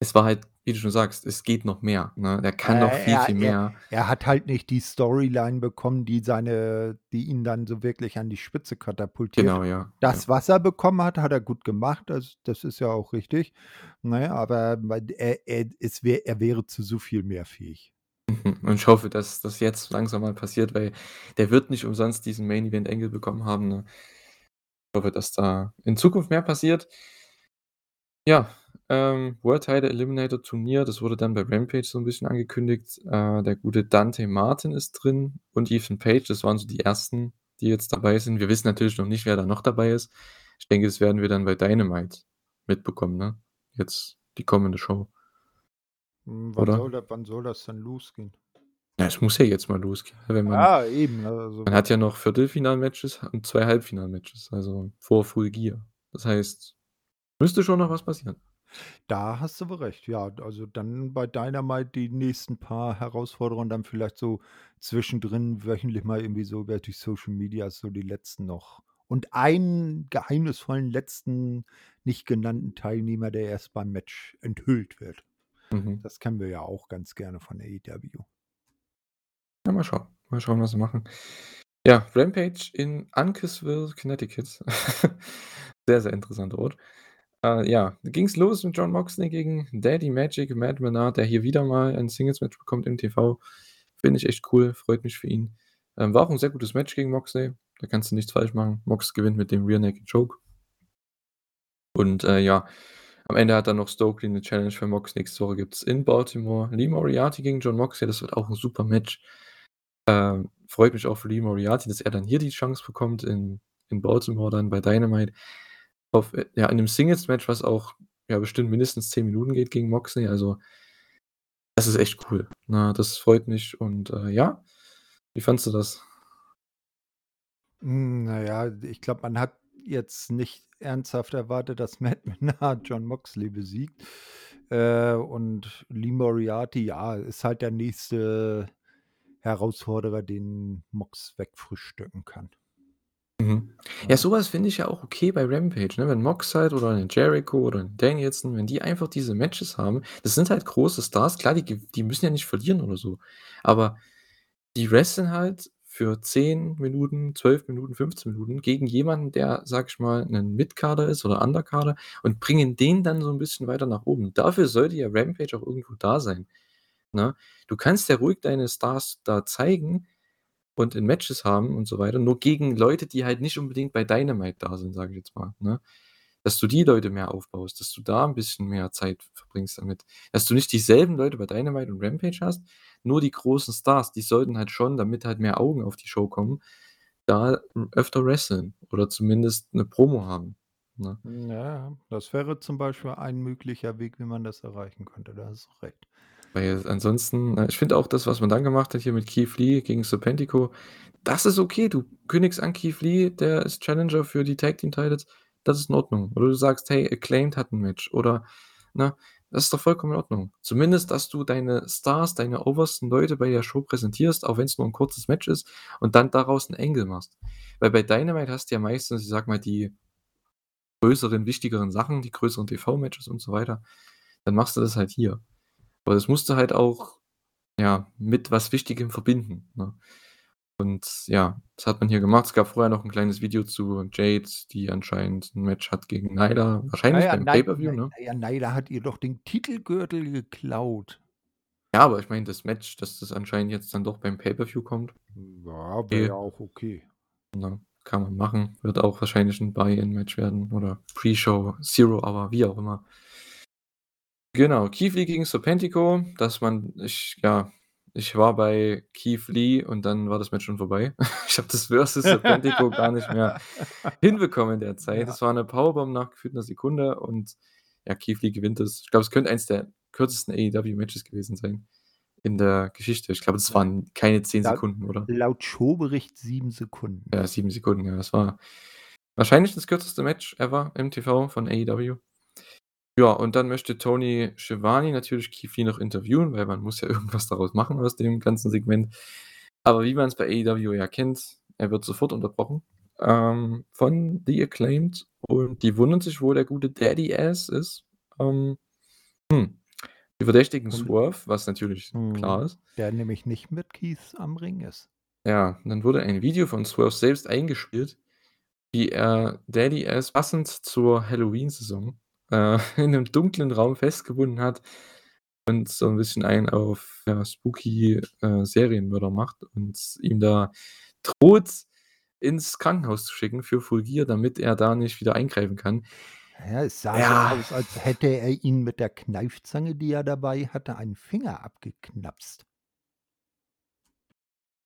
S1: es war halt, wie du schon sagst, es geht noch mehr, ne? Er kann noch
S2: Äh,
S1: viel,
S2: er
S1: viel
S2: er
S1: mehr.
S2: er hat halt nicht die Storyline bekommen, die seine die ihn dann so wirklich an die Spitze katapultiert.
S1: Genau, ja, ja.
S2: Das, was er bekommen hat, hat er gut gemacht. Das das ist ja auch richtig, ne? Aber er er es wär er wäre zu so viel mehr fähig.
S1: Und ich hoffe, dass das jetzt langsam mal passiert, weil der wird nicht umsonst diesen Main Event Angle bekommen haben, ne? Ich hoffe, dass da in Zukunft mehr passiert. Ja, ähm, World Title Eliminator Turnier, das wurde dann bei Rampage so 'n bisschen angekündigt. Äh, der gute Dante Martin ist drin und Ethan Page. Das waren so die Ersten, die jetzt dabei sind. Wir wissen natürlich noch nicht, wer da noch dabei ist. Ich denke, das werden wir dann bei Dynamite mitbekommen, ne? Jetzt die kommende Show.
S2: Hm, wann
S1: Oder?
S2: soll da wann soll das denn losgehen?
S1: Ja, es muss ja jetzt mal losgehen, wenn man
S2: Ja, eben, also
S1: man hat ja noch Viertelfinal-Matches und 2 Halbfinal-Matches, also vor Full Gear. Das heißt, müsste schon noch was passieren.
S2: Da hast du wohl recht, ja. Also, dann bei Dynamite die nächsten paar Herausforderungen dann vielleicht so zwischendrin wöchentlich mal irgendwie so über die Social Media so die letzten noch und einen geheimnisvollen letzten nicht genannten Teilnehmer, der erst beim Match enthüllt wird.
S1: Mhm.
S2: Das kennen wir ja auch ganz gerne von AEW.
S1: Ja, mal schauen. Mal schauen, was sie machen. Ja, Rampage in Uncasville, Connecticut. Sehr, sehr interessanter Ort. Äh, ja, ging's los mit Jon Moxley gegen Daddy Magic Matt Menard, der hier wieder mal ein Singles-Match bekommt im TV. Finde ich echt cool, freut mich für ihn. Ähm, war auch 'n sehr gutes Match gegen Moxley. Da kannst du nichts falsch machen. Mox gewinnt mit dem Rear Naked Choke. Und, äh, ja, am Ende hat dann noch Stokely 'ne Challenge für Mox. Nächste Woche gibt's in Baltimore Lee Moriarty gegen Jon Moxley. Das wird auch 'n super Match. Ähm, freut mich auch für Lee Moriarty, dass er dann hier die Chance bekommt in in Baltimore dann bei Dynamite. Auf äh, ja, in 'nem Singles-Match, was auch, ja, bestimmt mindestens 10 Minuten geht gegen Moxley. Also das ist echt cool, ne? Das freut mich und, äh, ja. Wie fandest du das?
S2: Hm, na ja, ich glaube, man hat jetzt nicht ernsthaft erwartet, dass Matt Menard Jon Moxley besiegt. Äh, und Lee Moriarty, ja, ist halt der nächste Herausforderer, den Mox wegfrühstücken kann.
S1: Mhm. Ja,
S2: Ja.
S1: so was finde ich ja auch okay bei Rampage, ne? Wenn Mox halt oder 'n Jericho oder 'n Danielson, wenn die einfach diese Matches haben das sind halt große Stars. Klar, die die müssen ja nicht verlieren oder so, aber die wresteln halt für 10 Minuten, 12 Minuten, 15 Minuten gegen jemanden, der, sage ich mal, 'nen Mid-Carder ist oder Undercarder und bringen den dann so 'n bisschen weiter nach oben. Dafür sollte ja Rampage auch irgendwo da sein, ne? Du kannst ja ruhig deine Stars da zeigen und in Matches haben und so weiter, nur gegen Leute, die halt nicht unbedingt bei Dynamite da sind, sage ich jetzt mal, ne? Dass du die Leute mehr aufbaust, dass du da 'n bisschen mehr Zeit verbringst damit. Dass du nicht dieselben Leute bei Dynamite und Rampage hast, nur die großen Stars, die sollten halt schon, damit halt mehr Augen auf die Show kommen, da öfter wresteln oder zumindest 'ne Promo haben, ne?
S2: Ja. Das wäre zum Beispiel ein möglicher Weg, wie man das erreichen könnte. Da hast du recht.
S1: Weil ansonsten äh, ich finde auch das, was man dann gemacht hat hier mit Keith Lee gegen Serpentico, das ist okay. Du kündigst an, Keith Lee, der ist Challenger für die Tag Team Titles, das ist in Ordnung. Oder du sagst: „Hey, Acclaimed hat 'n Match“, oder ne? Das ist doch vollkommen in Ordnung. Zumindest, dass du deine Stars, deine obersten Leute bei der Show präsentierst, auch wenn's nur 'n kurzes Match ist und dann daraus 'n Angle machst. Weil bei Dynamite hast du ja meistens, ich sage mal, die größeren, wichtigeren Sachen, die größeren TV-Matches und so weiter. Dann machst du das halt hier. Aber das musst du halt auch, ja, mit was Wichtigem verbinden, ne? Und ja, das hat man hier gemacht. Es gab vorher noch 'n kleines Video zu Jade, die anscheinend 'n Match hat gegen Nyla,
S2: Ja,
S1: wahrscheinlich
S2: ja,
S1: beim Pay-Per-View, ne?
S2: ja, Nyla hat ihr doch den Titelgürtel geklaut.
S1: Ja, aber ich meine das Match, dass das anscheinend jetzt dann doch beim Pay-Per-View kommt.
S2: Ja, wäre ja
S1: Okay.
S2: auch okay.
S1: Ne, kann man machen. Wird auch wahrscheinlich 'n Buy-in-Match werden oder Pre-Show, Zero Hour, wie auch immer. Genau, Keith Lee gegen Serpentico, dass man ich ja Ich war bei Keith Lee und dann war das Match schon vorbei. Ich habe das Versus Serpentico gar nicht mehr hinbekommen in der Zeit.
S2: Ja.
S1: Das war 'ne Powerbomb nach gefühlt 'ner Sekunde und ja, Keith Lee gewinnt das. Ich glaube, es könnte eins der kürzesten AEW-Matches gewesen sein in der Geschichte. Ich glaube, das
S2: Ja.
S1: waren keine 10
S2: Laut
S1: Sekunden, oder?
S2: laut Showbericht 7 Sekunden.
S1: Ja, 7 Sekunden, ja. Das war wahrscheinlich das kürzeste Match ever im TV von AEW. Ja, und dann möchte Tony Schiavone natürlich Keith Lee noch interviewen, weil man muss ja irgendwas daraus machen aus dem ganzen Segment. Aber wie man's bei AEW ja kennt, er wird sofort unterbrochen, ähm, von The Acclaimed und die wundern sich, wo der gute Daddy Ass ist. Ähm, hm, die verdächtigen
S2: Und
S1: Swerve, was natürlich klar
S2: Mhm.
S1: ist.
S2: Der nämlich nicht mit Keith am Ring ist.
S1: Ja, und dann wurde ein Video von Swerve selbst eingespielt, wie er Daddy Ass passend zur Halloween-Saison, äh, in 'nem dunklen Raum festgebunden hat und so 'n bisschen einen auf, ja, spooky, äh, Serienmörder macht und ihm da droht, ins Krankenhaus zu schicken für Full Gear, damit er da nicht wieder eingreifen kann.
S2: Ja, es sah
S1: Ja.
S2: so aus, als hätte er ihn mit der Kneifzange, die er dabei hatte, einen Finger abgeknapst.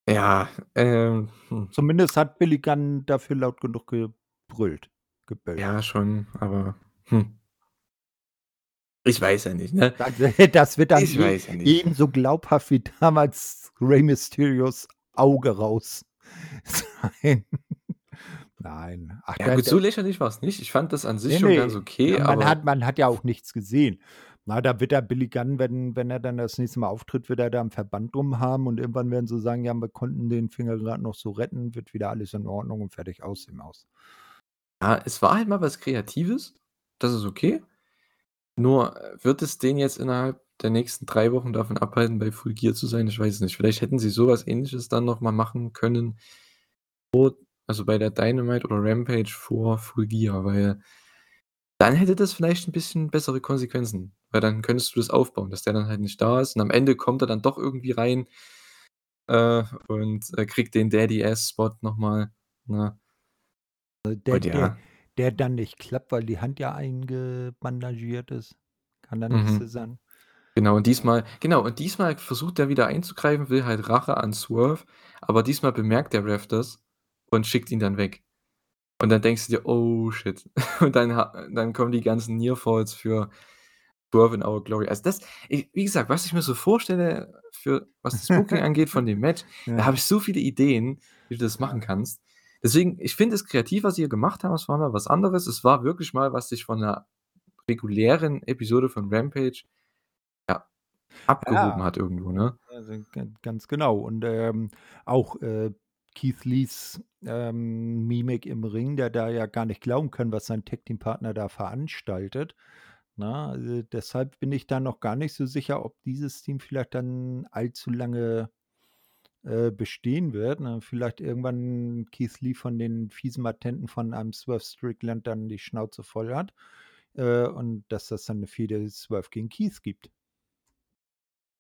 S1: Ja, ähm, hm.
S2: Zumindest hat Billy Gunn dafür laut genug gebrüllt gebellt.
S1: Ja, schon, aber, hm. Ich weiß ja nicht, ne?
S2: Das das wird dann
S1: Ich
S2: e
S1: weiß ja
S2: ebenso glaubhaft wie damals Rey Mysterios Auge raus sein. Nein. Ach,
S1: Ja gut, so lächerlich war's nicht. Ich fand das an sich
S2: Ne,
S1: schon
S2: ne.
S1: ganz okay,
S2: Ja, man hat man hat ja auch nichts gesehen. Na, da wird der Billy Gunn, wenn wenn er dann das nächste Mal auftritt, wird er da 'n Verband drum haben und irgendwann werden sie sagen: „Ja, wir konnten den Finger grad noch so retten, wird wieder alles in Ordnung und fertig, aus die Maus.“
S1: Ja, es war halt mal was Kreatives. Das ist okay. Nur, äh, wird es den jetzt innerhalb der nächsten 3 Wochen davon abhalten, bei Full Gear zu sein? Ich weiß es nicht. Vielleicht hätten sie so was Ähnliches dann noch mal machen können also, bei der Dynamite oder Rampage vor Full Gear, weil dann hätte das vielleicht 'n bisschen bessere Konsequenzen, weil dann könntest du das aufbauen, dass der dann halt nicht da ist und am Ende kommt er dann doch irgendwie rein, äh, und, äh, kriegt den Daddy Ass Spot noch mal, ne? Und
S2: der
S1: ja.
S2: Der dann nicht klappt, weil die Hand ja eingebandagiert ist. Kann dann nicht
S1: Mhm.
S2: so sein.
S1: Genau, und diesmal genau, und diesmal versucht er wieder einzugreifen, will halt Rache an Swerve, aber diesmal bemerkt der Ref das und schickt ihn dann weg. Und dann denkst du dir: „Oh shit.“ Und dann dann kommen die ganzen Near Falls für Swerve in Our Glory. Also, das i wie gesagt, was ich mir so vorstelle für was das Booking angeht von dem Match, da
S2: Ja.
S1: habe ich so viele Ideen, wie du das machen kannst. Deswegen, ich finde es kreativ, was sie hier gemacht haben. Es war mal was anderes. Es war wirklich mal, was sich von 'ner regulären Episode von Rampage, ja, abgehoben
S2: Ja.
S1: hat irgendwo, ne?
S2: Also, gan ganz genau. Und, ähm, auch, äh, Keith Lees, ähm, Mimik im Ring, der da ja gar nicht glauben kann, was sein Tag-Team-Partner da veranstaltet, ne? Also, deshalb bin ich da noch gar nicht so sicher, ob dieses Team vielleicht dann allzu lange, äh, bestehen wird, ne? Vielleicht irgendwann Keith Lee von den fiesen Matenten von einem Swerve Strickland dann die Schnauze voll hat, äh, und dass das dann 'ne Fehde Swerve gegen Keith gibt.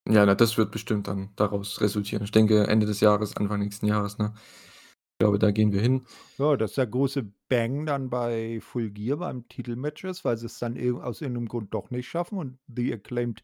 S1: Ja, na, das wird bestimmt dann daraus resultieren. Ich denke, Ende des Jahres, Anfang nächsten Jahres, ne? Ich glaube, da gehen wir hin.
S2: Ja, dass der große Bang dann bei Full Gear beim Titelmatch ist, weil sie's dann irg aus irgendeinem Grund doch nicht schaffen und The Acclaimed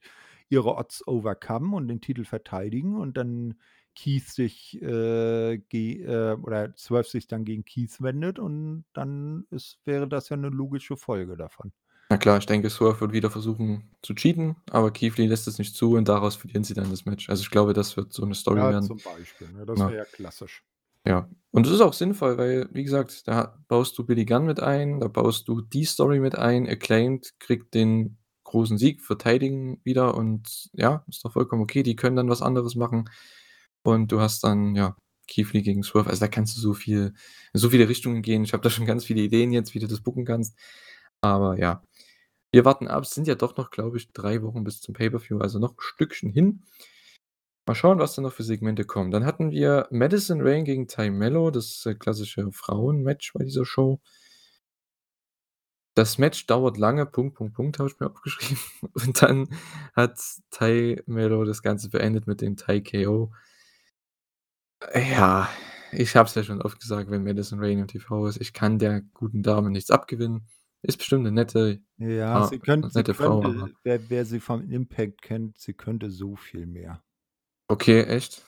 S2: ihre Odds overcome und den Titel verteidigen und dann Keith sich, äh, äh, oder Swerve sich dann gegen Keith wendet und dann ist wäre das ja 'ne logische Folge davon.
S1: Na klar, ich denke, Swerve wird wieder versuchen zu cheaten, aber Keith lässt es nicht zu und daraus verlieren sie dann das Match. Also, ich glaube, das wird so 'ne Story
S2: Ja,
S1: werden.
S2: zum Beispiel, ne? Das
S1: Ja.
S2: wäre ja klassisch.
S1: Ja. Und das ist auch sinnvoll, weil, wie gesagt, da baust du Billy Gunn mit ein, da baust du die Story mit ein. Acclaimed kriegt den großen Sieg, verteidigen wieder und ja, ist doch vollkommen okay. Die können dann was anderes machen. Und du hast dann, ja, Lee gegen Swerve. Also, da kannst du so viel so viele Richtungen gehen. Ich habe da schon ganz viele Ideen jetzt, wie du das booken kannst. Aber ja, wir warten ab. Es sind ja doch noch, glaube ich, 3 Wochen bis zum Pay-per-View, also noch 'n Stückchen hin. Mal schauen, was da noch für Segmente kommen. Dann hatten wir Madison Rayne gegen Tay Melo, das, äh, klassische Frauen-Match bei dieser Show. Das Match dauert lange, Punkt, Punkt, Punkt, habe ich mir aufgeschrieben. Und dann hat Tay Melo das Ganze beendet mit dem Thai KO. Ja, ich habe es ja schon oft gesagt, wenn Madison Rayne im TV ist, ich kann der guten Dame nichts abgewinnen. Ist bestimmt 'ne nette
S2: Ja,
S1: ah,
S2: sie könnt sie
S1: nette Frau,
S2: könnte wer wer sie vom Impact kennt, sie könnte so viel mehr.
S1: Okay, echt?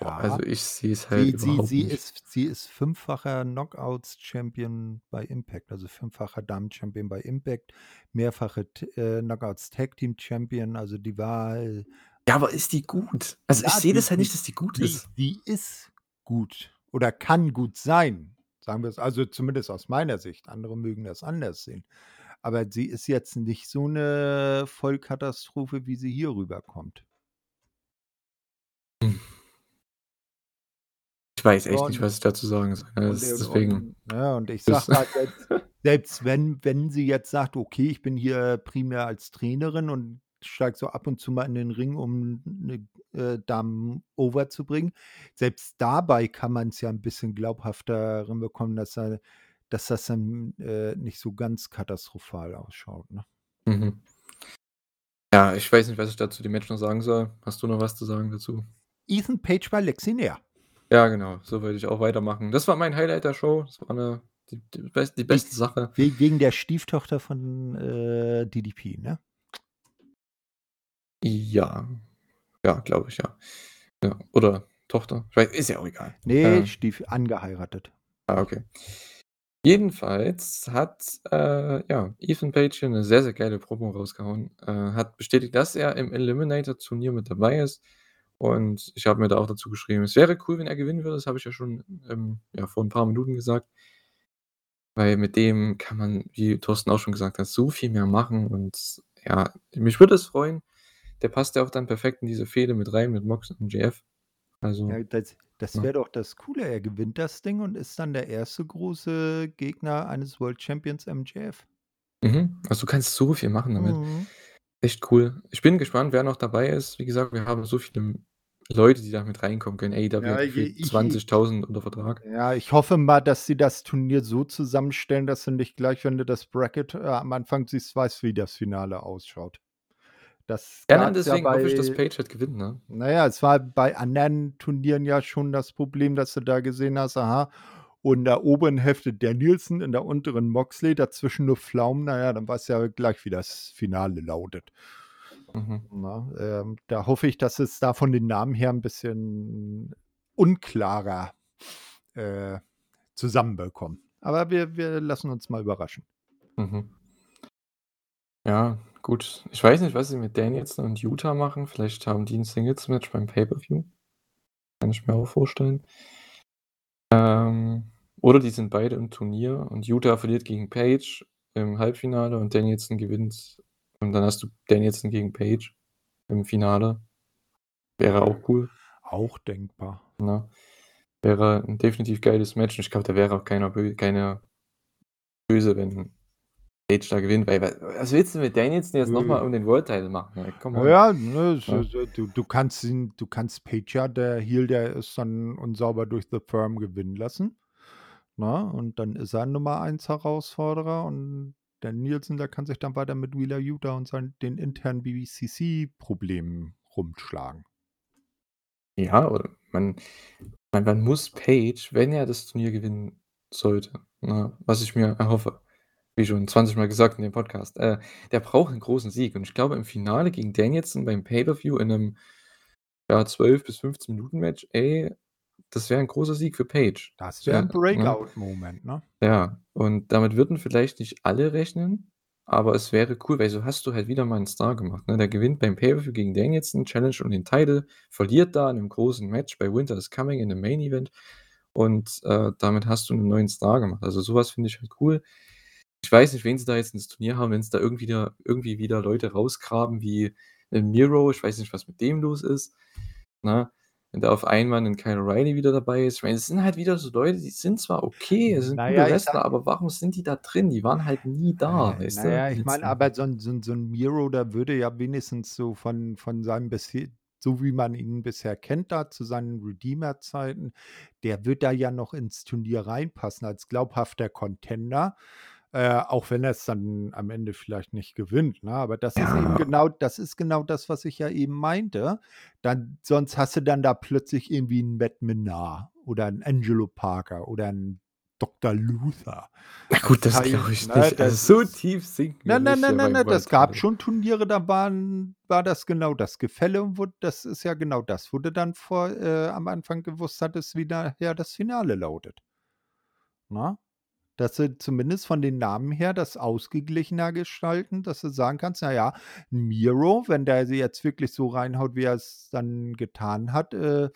S1: Boah,
S2: Ja.
S1: also ich sehe es halt
S2: Sie sie
S1: überhaupt
S2: sie
S1: nicht.
S2: ist sie ist fünffacher Knockouts-Champion bei Impact, also fünffacher Damen-Champion bei Impact, mehrfache T äh, Knockouts Tag Team Champion, also die war, äh
S1: Ja, aber ist die gut? Also, ich
S2: Ja,
S1: sehe
S2: die
S1: das halt
S2: die
S1: nicht, dass die gut
S2: die
S1: ist.
S2: die ist gut oder kann gut sein, sagen wir's also zumindest aus meiner Sicht. Andere mögen das anders sehen. Aber sie ist jetzt nicht so 'ne Vollkatastrophe, wie sie hier rüberkommt.
S1: Hm. Ich weiß echt nicht,
S2: Und
S1: was ich dazu sagen soll.
S2: und
S1: deswegen
S2: und ja, und ich sage halt, selbst selbst wenn wenn sie jetzt sagt: „Okay, ich bin hier primär als Trainerin und steige so ab und zu mal in den Ring, um 'ne, äh, Dame over zu bringen.“ Selbst dabei kann man's ja 'n bisschen glaubhafter hinbekommen, dass er dass das dann, äh, nicht so ganz katastrophal ausschaut, ne?
S1: Mhm. Ja, ich weiß nicht, was ich da zu dem Match noch sagen soll. Hast du noch was zu sagen dazu?
S2: Ethan Page bei Lexi Nair.
S1: Ja, genau, so würde ich auch weitermachen. Das war mein Highlight der Show. Das war 'ne die die best die beste Sache.
S2: we wegen der Stieftochter von, äh, DDP, ne?
S1: Ja. Ja, glaube ich, ja. Ja, oder Tochter. Ist ja auch egal.
S2: Ne,
S1: Ähm
S2: Stief angeheiratet.
S1: Ah, okay. Jedenfalls hat, äh, ja, Ethan Page hier 'ne sehr, sehr geile Promo rausgehauen. Äh, hat bestätigt, dass er im Eliminator-Turnier mit dabei ist. Und ich habe mir da auch dazu geschrieben, es wäre cool, wenn er gewinnen würde. Das habe ich ja schon, ähm, ja, vor 'n paar Minuten gesagt. Weil mit dem kann man, wie Thorsten auch schon gesagt hat, so viel mehr machen und ja, mich würde es freuen. Der passt ja auch dann perfekt in diese Fehde mit rein mit Mox und MJF. Also,
S2: Ja, das das
S1: ne?
S2: wäre doch das Coole. Er gewinnt das Ding und ist dann der erste große Gegner eines World Champions MJF.
S1: Mhm. Also, du kannst so viel machen damit.
S2: Mhm.
S1: Echt cool. Ich bin gespannt, wer noch dabei ist. Wie gesagt, wir haben so viele Leute, die da mit reinkommen können.
S2: Ja,
S1: gefühlt
S2: ich ich
S1: 20.000 unter Vertrag.
S2: Ja, ich hoffe mal, dass sie das Turnier so zusammenstellen, dass du nicht gleich, wenn du das Bracket, äh, am Anfang siehst, weißt, wie das Finale ausschaut. Das
S1: Ja, nein,
S2: gab's ja
S1: deswegen hoffe ich, dass
S2: bei
S1: Page halt gewinnt, ne?
S2: na ja, es war bei anderen Turnieren ja schon das Problem, dass du da gesehen hast, aha, und in der oberen Hälfte Danielson, in der unteren Moxley, dazwischen nur Pflaumen. Na ja, dann weißt du ja gleich, wie das Finale lautet.
S1: Mhm.
S2: Ne, ähm, da hoffe ich, dass es da von den Namen her 'n bisschen unklarer, äh, zusammenbekommen. Aber wir wir lassen uns mal überraschen.
S1: Mhm. Ja, gut. Ich weiß nicht, was sie mit Danielson und Yuta machen. Vielleicht haben die 'n Singles-Match beim Pay-per-View. Kann ich mir auch vorstellen. Ähm, oder die sind beide im Turnier und Yuta verliert gegen Page im Halbfinale und Danielson gewinnt. Und dann hast du Danielson gegen Page im Finale. Wäre auch cool.
S2: Auch denkbar.
S1: Ne? Wäre 'n definitiv geiles Match und ich glaube, da wäre auch keiner bö keiner böse, wenn Page da gewinnt, weil wa was willst du mit Danielson jetzt noch mal
S2: Äh.
S1: um den World Title machen,
S2: Na
S1: on.
S2: ja, ne, ist äh, du du kannst ihn du kannst Page ja, der Heel, der ist dann unsauber durch The Firm gewinnen lassen, ne? Und dann ist er Nummer 1 Herausforderer und Danielson, der kann sich dann weiter mit Wheeler Yuta und seinen den internen BCC-Problemen rumschlagen.
S1: Ja, oder man man man muss Page, wenn er das Turnier gewinnen sollte, ne, was ich mir erhoffe, wie schon 20 Mal gesagt in dem Podcast, äh, der braucht 'n großen Sieg und ich glaube, im Finale gegen Danielson beim Pay-per-View in 'nem, ja, 12 bis 15 Minuten Match, ey, das wäre 'n großer Sieg für Page.
S2: Das wäre 'n
S1: wäre ne?
S2: Breakout-Moment, ne?
S1: Ja, und damit würden vielleicht nicht alle rechnen, aber es wäre cool, weil so hast du halt wieder mal 'n Star gemacht, ne? Der gewinnt beim Pay-per-View gegen Danielson, Challenge um den Title, verliert da in 'nem großen Match bei Winter is Coming in 'nem Main Event und, äh, damit hast du 'nen neuen Star gemacht. Also, so was finde ich halt cool. Ich weiß nicht, wen sie da jetzt ins Turnier haben, wenn sie da irgendwie wieder irgendwie wieder Leute rausgraben wie 'nen Miro. Ich weiß nicht, was mit dem los ist, ne? Wenn da auf einmal 'nen Kyle O'Reilly wieder dabei ist. Ich meine, es sind halt wieder so Leute, die sind zwar okay, es sind
S2: Na
S1: gute
S2: ja, ich
S1: Wrestler,
S2: sage
S1: aber warum sind die da drin? Die waren halt nie da,
S2: Äh,
S1: weißt
S2: na
S1: du,
S2: ja, ich meine, aber so 'n so 'n so 'n Miro, der würde ja wenigstens so von von seinem bisher so wie man ihn bisher kennt da zu seinen Redeemer-Zeiten, der wird da ja noch ins Turnier reinpassen als glaubhafter Contender, äh, auch wenn er's dann am Ende vielleicht nicht gewinnt, ne? Aber das ist eben
S1: Ja.
S2: genau das ist genau das, was ich ja eben meinte. Dann sonst hast du dann da plötzlich irgendwie 'n Matt Menard oder 'n Angelo Parker oder 'n Dr. Luther.
S1: Na gut, das
S2: heißt,
S1: glaube ich
S2: ne,
S1: nicht.
S2: das
S1: Also, so
S2: ist
S1: tief sinken
S2: Nein, nein, nein, nein, nein, das gab schon Turniere, da waren war das genau das Gefälle und wurde das ist ja genau das, wo du dann vor äh, am Anfang gewusst hattest, wie nachher das Finale lautet. Ne? Dass sie zumindest von den Namen her das ausgeglichener gestalten, dass du sagen kannst: „Na ja, Miro, wenn der sie jetzt wirklich so reinhaut, wie er es dann getan hat, äh,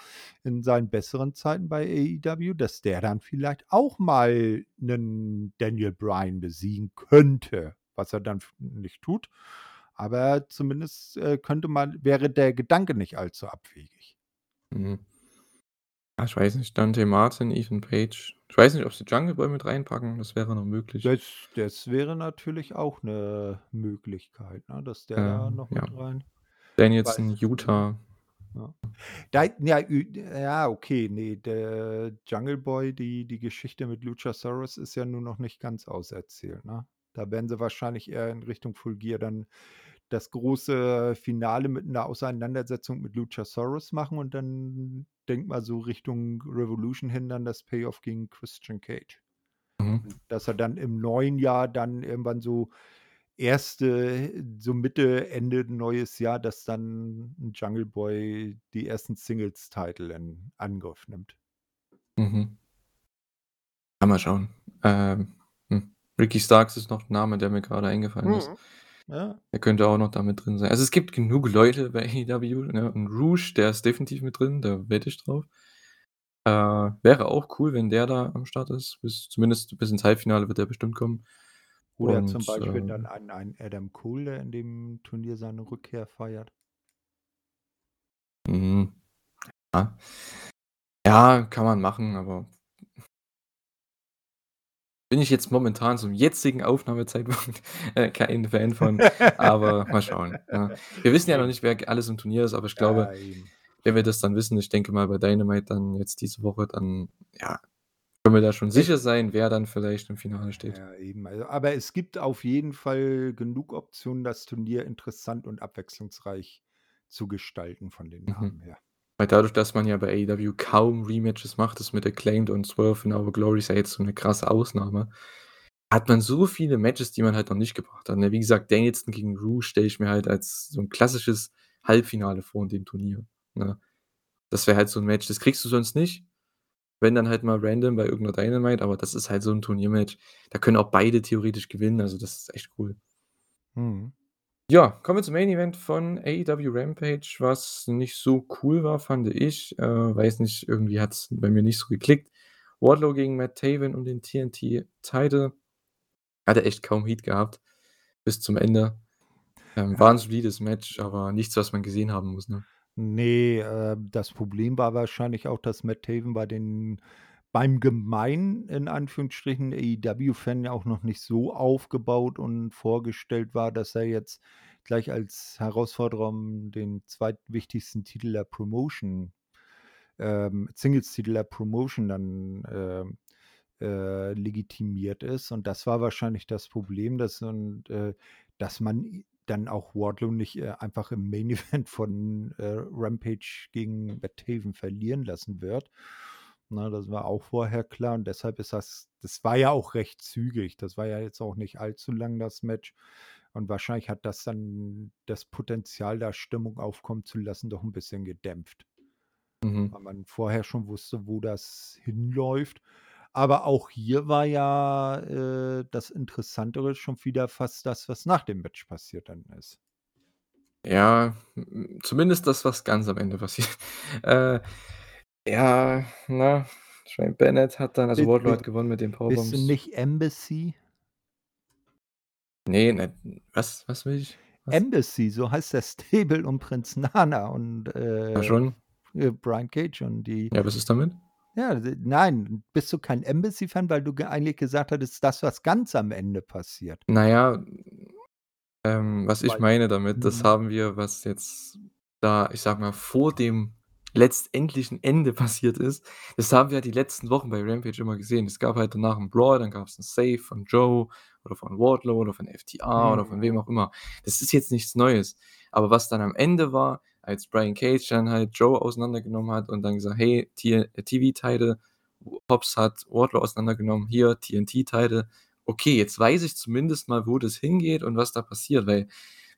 S2: in seinen besseren Zeiten bei AEW, dass der dann vielleicht auch mal 'nen Daniel Bryan besiegen könnte“, was er dann nicht tut. Aber zumindest, äh, könnte man wäre der Gedanke nicht allzu abwegig.
S1: Mhm. Ich weiß nicht, Dante Martin, Ethan Page. Ich weiß nicht, ob sie Jungle Boy mit reinpacken, das wäre noch möglich.
S2: Das das wäre natürlich auch 'ne Möglichkeit, ne, dass der da
S1: Ähm,
S2: noch
S1: ja.
S2: mit rein
S1: Danielson,
S2: weiß
S1: Utah.
S2: Ja. Da ja, ja, okay, ne, der Jungle Boy, die die Geschichte mit Luchasaurus ist ja nun noch nicht ganz auserzählt, ne? Da werden sie wahrscheinlich eher in Richtung Full Gear dann das große Finale mit 'ner Auseinandersetzung mit Luchasaurus machen und dann denk mal so Richtung Revolution hin dann das Payoff gegen Christian Cage.
S1: Mhm.
S2: Dass er dann im neuen Jahr dann irgendwann so erste so Mitte, Ende neues Jahr, dass dann 'n Jungle Boy die ersten Singles-Title in Angriff nimmt.
S1: Mhm. Ja, mal schauen. Ähm, hm, Ricky Starks ist noch 'n Name, der mir grade eingefallen ist.
S2: Ja.
S1: Der könnte auch noch da mit drin sein. Also, es gibt genug Leute bei AEW, ne? Und Rouge, der ist definitiv mit drin, da wette ich drauf. Äh, wäre auch cool, wenn der da am Start ist. Bis zumindest bis ins Halbfinale wird der bestimmt kommen.
S2: Oder
S1: Und,
S2: zum Beispiel dann
S1: ähm
S2: ein ein Adam Cole, der in dem Turnier seine Rückkehr feiert.
S1: Mhm. Ja. Ja, kann man machen, aber bin ich jetzt momentan zum jetzigen Aufnahmezeitpunkt, äh, kein Fan von, aber mal schauen, ne? Wir wissen ja noch nicht, wer alles im Turnier ist, aber ich glaube,
S2: Ja,
S1: wenn wir das dann wissen, ich denke mal bei Dynamite dann jetzt diese Woche, dann, ja, können wir da schon sicher sein, wer dann vielleicht im Finale steht.
S2: Ja, eben. Also, aber es gibt auf jeden Fall genug Optionen, das Turnier interessant und abwechslungsreich zu gestalten von den Namen
S1: Mhm.
S2: her.
S1: Weil dadurch, dass man ja bei AEW kaum Rematches macht, das mit Acclaimed und Swerve in Our Glory ist ja jetzt so 'ne krasse Ausnahme, hat man so viele Matches, die man halt noch nicht gebracht hat, ne? Wie gesagt, Danielson gegen Rouge stelle ich mir halt als so 'n klassisches Halbfinale vor in dem Turnier, ne? Das wäre halt so 'n Match, das kriegst du sonst nicht. Wenn dann halt mal random bei irgend 'ner Dynamite, aber das ist halt so 'n Turniermatch. Da können auch beide theoretisch gewinnen, also das ist echt cool.
S2: Mhm.
S1: Ja, kommen wir zum Main Event von AEW Rampage, was nicht so cool war, fand ich. Äh, weiß nicht, irgendwie hat's bei mir nicht so geklickt. Wardlow gegen Matt Taven um den TNT Title. Hatte echt kaum Heat gehabt bis zum Ende. Ähm, war 'n
S2: Ja.
S1: solides Match, aber nichts, was man gesehen haben muss, ne?
S2: Ne, äh, das Problem war wahrscheinlich auch, dass Matt Taven bei den beim gemeinen, in Anführungsstrichen, AEW-Fan ja auch noch nicht so aufgebaut und vorgestellt war, dass er jetzt gleich als Herausforderer um den zweitwichtigsten Titel der Promotion ähm, Singles-Titel der Promotion dann, ähm, äh, legitimiert ist. Und das war wahrscheinlich das Problem, dass und, äh, dass man dann auch Wardlow nicht, äh, einfach im Main Event von, äh, Rampage gegen Matt Taven verlieren lassen wird. Ne, das war auch vorher klar und deshalb ist das das war ja auch recht zügig. Das war ja jetzt auch nicht allzu lang, das Match. Und wahrscheinlich hat das dann das Potenzial, da Stimmung aufkommen zu lassen, doch 'n bisschen gedämpft.
S1: Mhm.
S2: Weil man vorher schon wusste, wo das hinläuft. Aber auch hier war ja, äh, das Interessantere schon wieder fast das, was nach dem Match passiert dann ist.
S1: Ja, zumindest das, was ganz am Ende passiert. Äh, ja, ne? Meine, Bennett hat dann also
S2: Bi
S1: Wardlow
S2: bi
S1: hat gewonnen mit den
S2: bist du
S1: Powerbombs.
S2: nicht Embassy?
S1: Ne, ne was was will ich? Was?
S2: Embassy, so heißt das Stable um Prinz Nana und,
S1: Ja,
S2: äh,
S1: schon.
S2: äh, Brian Cage und die
S1: Ja, was ist damit?
S2: Ja, d nein, bist du kein Embassy-Fan, weil du ge eigentlich gesagt hattest, das, was ganz am Ende passiert?
S1: Na ja, ähm, was ich
S2: Weil
S1: meine damit, das
S2: mhm.
S1: haben wir, was jetzt da, ich sage mal, vor dem letztendlichen Ende passiert ist, das haben wir ja die letzten Wochen bei Rampage immer gesehen. Es gab halt danach 'n Brawl, dann gab's 'n Save von Joe oder von Wardlow oder von FTR oder von wem
S2: Mhm.
S1: auch immer. Das ist jetzt nichts Neues. Aber was dann am Ende war, als Brian Cage dann halt Joe auseinandergenommen hat und dann gesagt: „Hey, T TV Title Hobbs hat Wardlow auseinandergenommen, hier TNT-Title. Okay, jetzt weiß ich zumindest mal, wo das hingeht und was da passiert, weil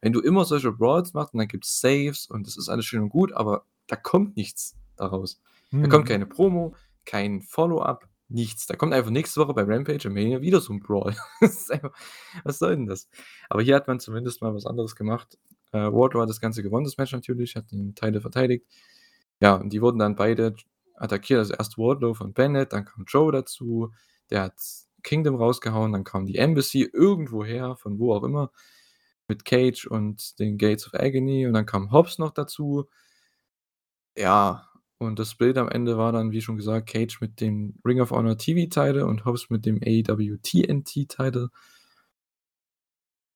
S1: wenn du immer solche Brawls machst und dann gibt's Saves und das ist alles schön und gut, aber da kommt nichts daraus. Da kommt
S2: Mhm.
S1: keine Promo, kein Follow-up, nichts. Da kommt einfach nächste Woche bei Rampage und Mania wieder so 'n Brawl. Einfach was soll denn das? Aber hier hat man zumindest mal was anderes gemacht. Äh, Wardlow hat das Ganze gewonnen, das Match natürlich, hat den Title verteidigt. Ja, und die wurden dann beide attackiert. Also erst Wardlow von Bennett, dann kam Joe dazu, der hat Kingdom rausgehauen, dann kam die Embassy irgendwoher, von wo auch immer, mit Cage und den Gates of Agony und dann kam Hobbs noch dazu. Ja, und das Bild am Ende war dann, wie schon gesagt, Cage mit dem Ring of Honor TV-Title und Hobbs mit dem AEW TNT-Title.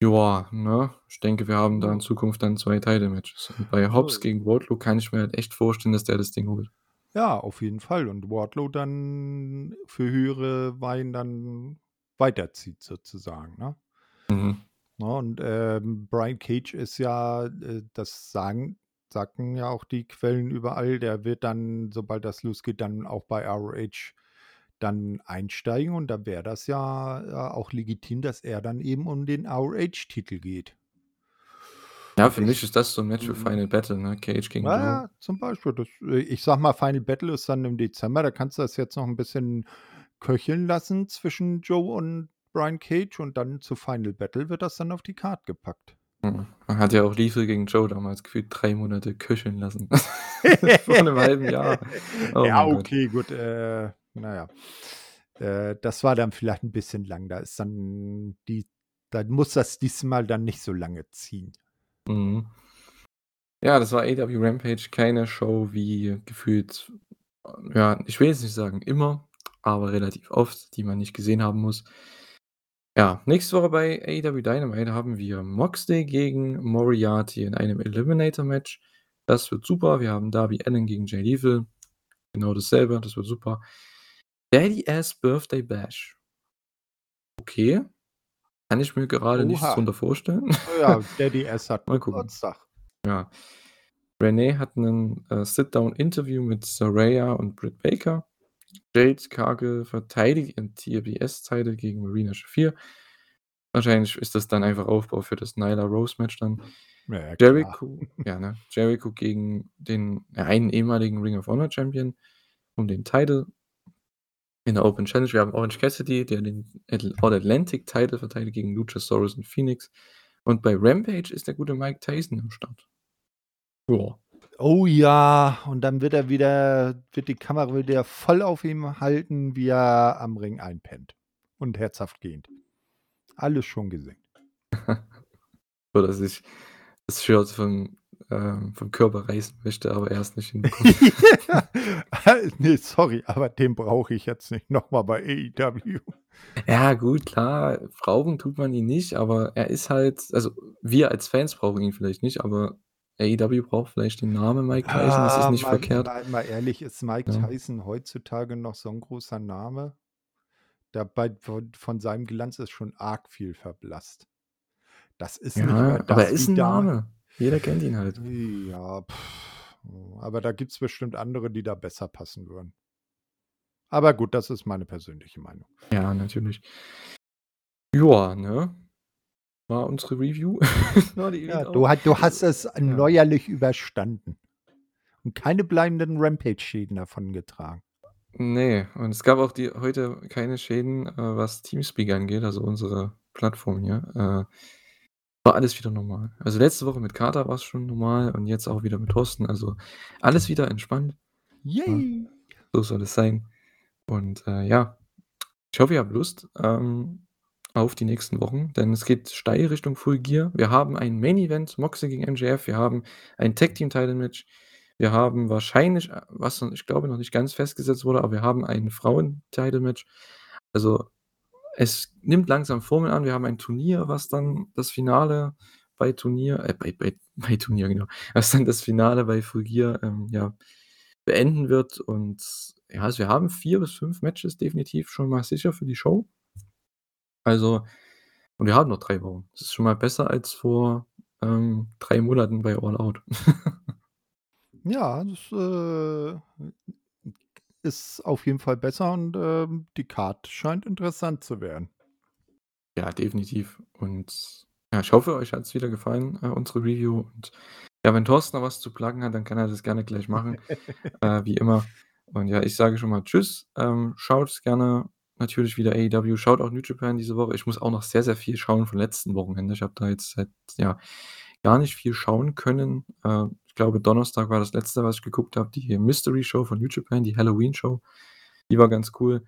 S1: Joa, ne? Ich denke, wir haben da in
S2: Ja.
S1: Zukunft dann 2 Title-Matches. Und bei Hobbs
S2: Ja.
S1: gegen Wardlow kann ich mir halt echt vorstellen, dass der das Ding holt.
S2: Ja, auf jeden Fall. Und Wardlow dann für höhere Wein dann weiterzieht sozusagen, ne?
S1: Mhm.
S2: Ne, und, ähm, Brian Cage ist ja, äh, das sagen sagten ja auch die Quellen überall, der wird dann, sobald das losgeht, dann auch bei ROH dann einsteigen und da wäre das ja, äh, auch legitim, dass er dann eben um den ROH-Titel geht.
S1: Ja, für
S2: ich
S1: mich ist das so 'n Match für
S2: Mhm.
S1: Final Battle, ne? Cage gegen
S2: Ja, ja, zum Beispiel. Das äh, ich sage mal, Final Battle ist dann im Dezember, da kannst du das jetzt noch 'n bisschen köcheln lassen zwischen Joe und Brian Cage und dann zu Final Battle wird das dann auf die Card gepackt.
S1: Man hat ja auch Lethal gegen Joe damals gefühlt 3 Monate köcheln lassen. Vor 'nem halben Jahr. Oh
S2: Ja,
S1: mein Gott.
S2: okay, gut, äh, na ja. Äh, das war dann vielleicht 'n bisschen lang. Da ist dann die da muss das diesmal dann nicht so lange ziehen.
S1: Mhm. Ja, das war AEW Rampage, keine Show wie gefühlt, ja, ich will jetzt nicht sagen immer, aber relativ oft, die man nicht gesehen haben muss. Ja, nächste Woche bei AEW Dynamite haben wir Moxley gegen Moriarty in einem Eliminator-Match. Das wird super. Wir haben Darby Allin gegen Jay Lethal. Genau dasselbe, das wird super. Daddy Ass Birthday Bash. Okay. Kann ich mir gerade nichts
S2: Oha.
S1: drunter vorstellen.
S2: Ja, Daddy Ass hat
S1: Mal gucken.
S2: Geburtstag.
S1: Ja. Renee hat 'nen, äh, Sit-Down-Interview mit Saraya und Britt Baker. Jade Cargill verteidigt ihren TBS-Title gegen Marina Shafir. Wahrscheinlich ist das dann einfach Aufbau für das Nyla-Rose-Match dann.
S2: Ja.
S1: Jericho ja, ne? Jericho gegen den einen ehemaligen Ring of Honor Champion um den Title in der Open Challenge. Wir haben Orange Cassidy, der den Atl All-Atlantic-Title verteidigt gegen Luchasaurus und Phoenix. Und bei Rampage ist der gute Mike Tyson am Start. Ja.
S2: Oh ja, und dann wird er wieder wird die Kamera wieder voll auf ihm halten, wie er am Ring einpennt und herzhaft gehend. Alles schon gesehen.
S1: So, dass ich das Shirt vom, ähm, vom Körper reißen möchte, aber er es nicht hinbekommt.
S2: Ne, sorry, aber den brauche ich jetzt nicht noch mal bei AEW.
S1: Ja, gut, klar, brauchen tut man ihn nicht, aber er ist halt also, wir als Fans brauchen ihn vielleicht nicht, aber AEW braucht vielleicht den Namen Mike Tyson, das ist
S2: Ah,
S1: nicht
S2: mal
S1: verkehrt.
S2: mal mal ehrlich, ist Mike
S1: Ja.
S2: Tyson heutzutage noch so 'n großer Name? Der bei von von seinem Glanz ist schon arg viel verblasst. Das ist nicht mehr
S1: Ja, aber er ist
S2: wie
S1: 'n
S2: dama
S1: Name. Jeder kennt ihn halt.
S2: Ja, aber da gibt's bestimmt andere, die da besser passen würden. Aber gut, das ist meine persönliche Meinung.
S1: Ja, natürlich. Ja, ne? War unsere Review. War
S2: Ja, du ha du hast es
S1: ja.
S2: neuerlich überstanden und keine bleibenden Rampage-Schäden davongetragen.
S1: Ne, und es gab auch die heute keine Schäden, äh, was Teamspeak angeht, also unsere Plattform hier. Äh, war alles wieder normal. Also, letzte Woche mit Kater war's schon normal und jetzt auch wieder mit Thorsten. Also, alles wieder entspannt. Ja,
S2: Yay!
S1: so soll es sein. Und, äh, ja, ich hoffe, ihr habt Lust, ähm, auf die nächsten Wochen, denn es geht steil Richtung Full Gear. Wir haben ein Main Event, Moxley gegen MJF. Wir haben ein Tag Team Title Match. Wir haben wahrscheinlich, was ich glaube, noch nicht ganz festgesetzt wurde, aber wir haben ein Frauen-Title Match. Also, es nimmt langsam Formen an. Wir haben ein Turnier, was dann das Finale bei Turnier äh, bei bei bei Turnier, genau, was dann das Finale bei Full Gear, ähm, ja, beenden wird. Und ja, also, wir haben 4 bis 5 Matches definitiv schon mal sicher für die Show. Also und wir haben noch 3 Wochen. Das ist schon mal besser als vor, ähm, 3 Monaten bei All Out.
S2: Ja, das, äh ist auf jeden Fall besser und, ähm, die Card scheint interessant zu werden.
S1: Ja, definitiv. Und ja, ich hoffe, euch hat's wieder gefallen, äh, unsere Review. Und ja, wenn Thorsten noch was zu pluggen hat, dann kann er das gerne gleich machen, äh, wie immer. Und ja, ich sage schon mal tschüss. Ähm, schaut gerne natürlich wieder AEW, schaut auch New Japan diese Woche. Ich muss auch noch sehr, sehr viel schauen von letzten Wochenende. Ich habe da jetzt seit, ja, gar nicht viel schauen können. Äh, ich glaube, Donnerstag war das letzte, was ich geguckt habe, die Mystery Show von New Japan, die Halloween Show. Die war ganz cool.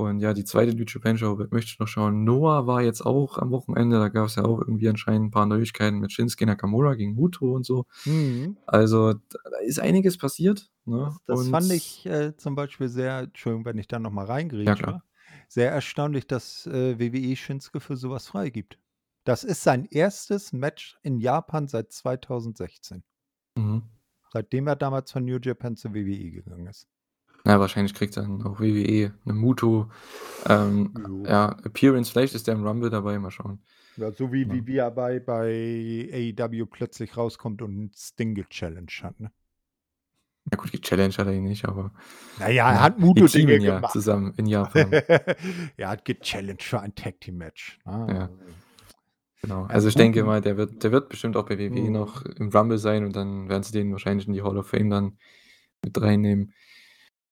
S1: Und ja, die zweite New Japan Show möchte ich noch schauen. Noah war jetzt auch am Wochenende, da gab es ja auch irgendwie anscheinend ein paar Neuigkeiten mit Shinsuke Nakamura gegen Muto und so.
S2: Mhm.
S1: Also, da ist einiges passiert, ne?
S2: Das fand
S1: Und
S2: ich, äh, zum Beispiel sehr Entschuldigung, wenn ich da noch mal
S1: Ja, klar.
S2: Sehr erstaunlich, dass, äh, WWE Shinsuke für so was freigibt. Das ist sein erstes Match in Japan seit 2016.
S1: Mhm.
S2: Seitdem er damals von New Japan zur WWE gegangen ist.
S1: Ja, wahrscheinlich kriegt dann auch WWE 'ne Muto, ähm, ja, Appearance. Vielleicht ist der im Rumble dabei, mal schauen.
S2: Ja, so wie
S1: Ja.
S2: wie er bei bei AEW plötzlich rauskommt und Sting gechallenged hat, ne?
S1: Ja gut, gechallenged hat er ihn nicht, aber
S2: Na ja, er hat Muto Dinge
S1: ja
S2: gemacht.
S1: zusammen in Japan.
S2: Er hat gechallenged für ein Tag Team Match, ne?
S1: Ja. Genau. Also, ich denke mal, der wird der wird bestimmt auch bei WWE
S2: Mhm.
S1: noch im Rumble sein und dann werden sie den wahrscheinlich in die Hall of Fame dann mit reinnehmen.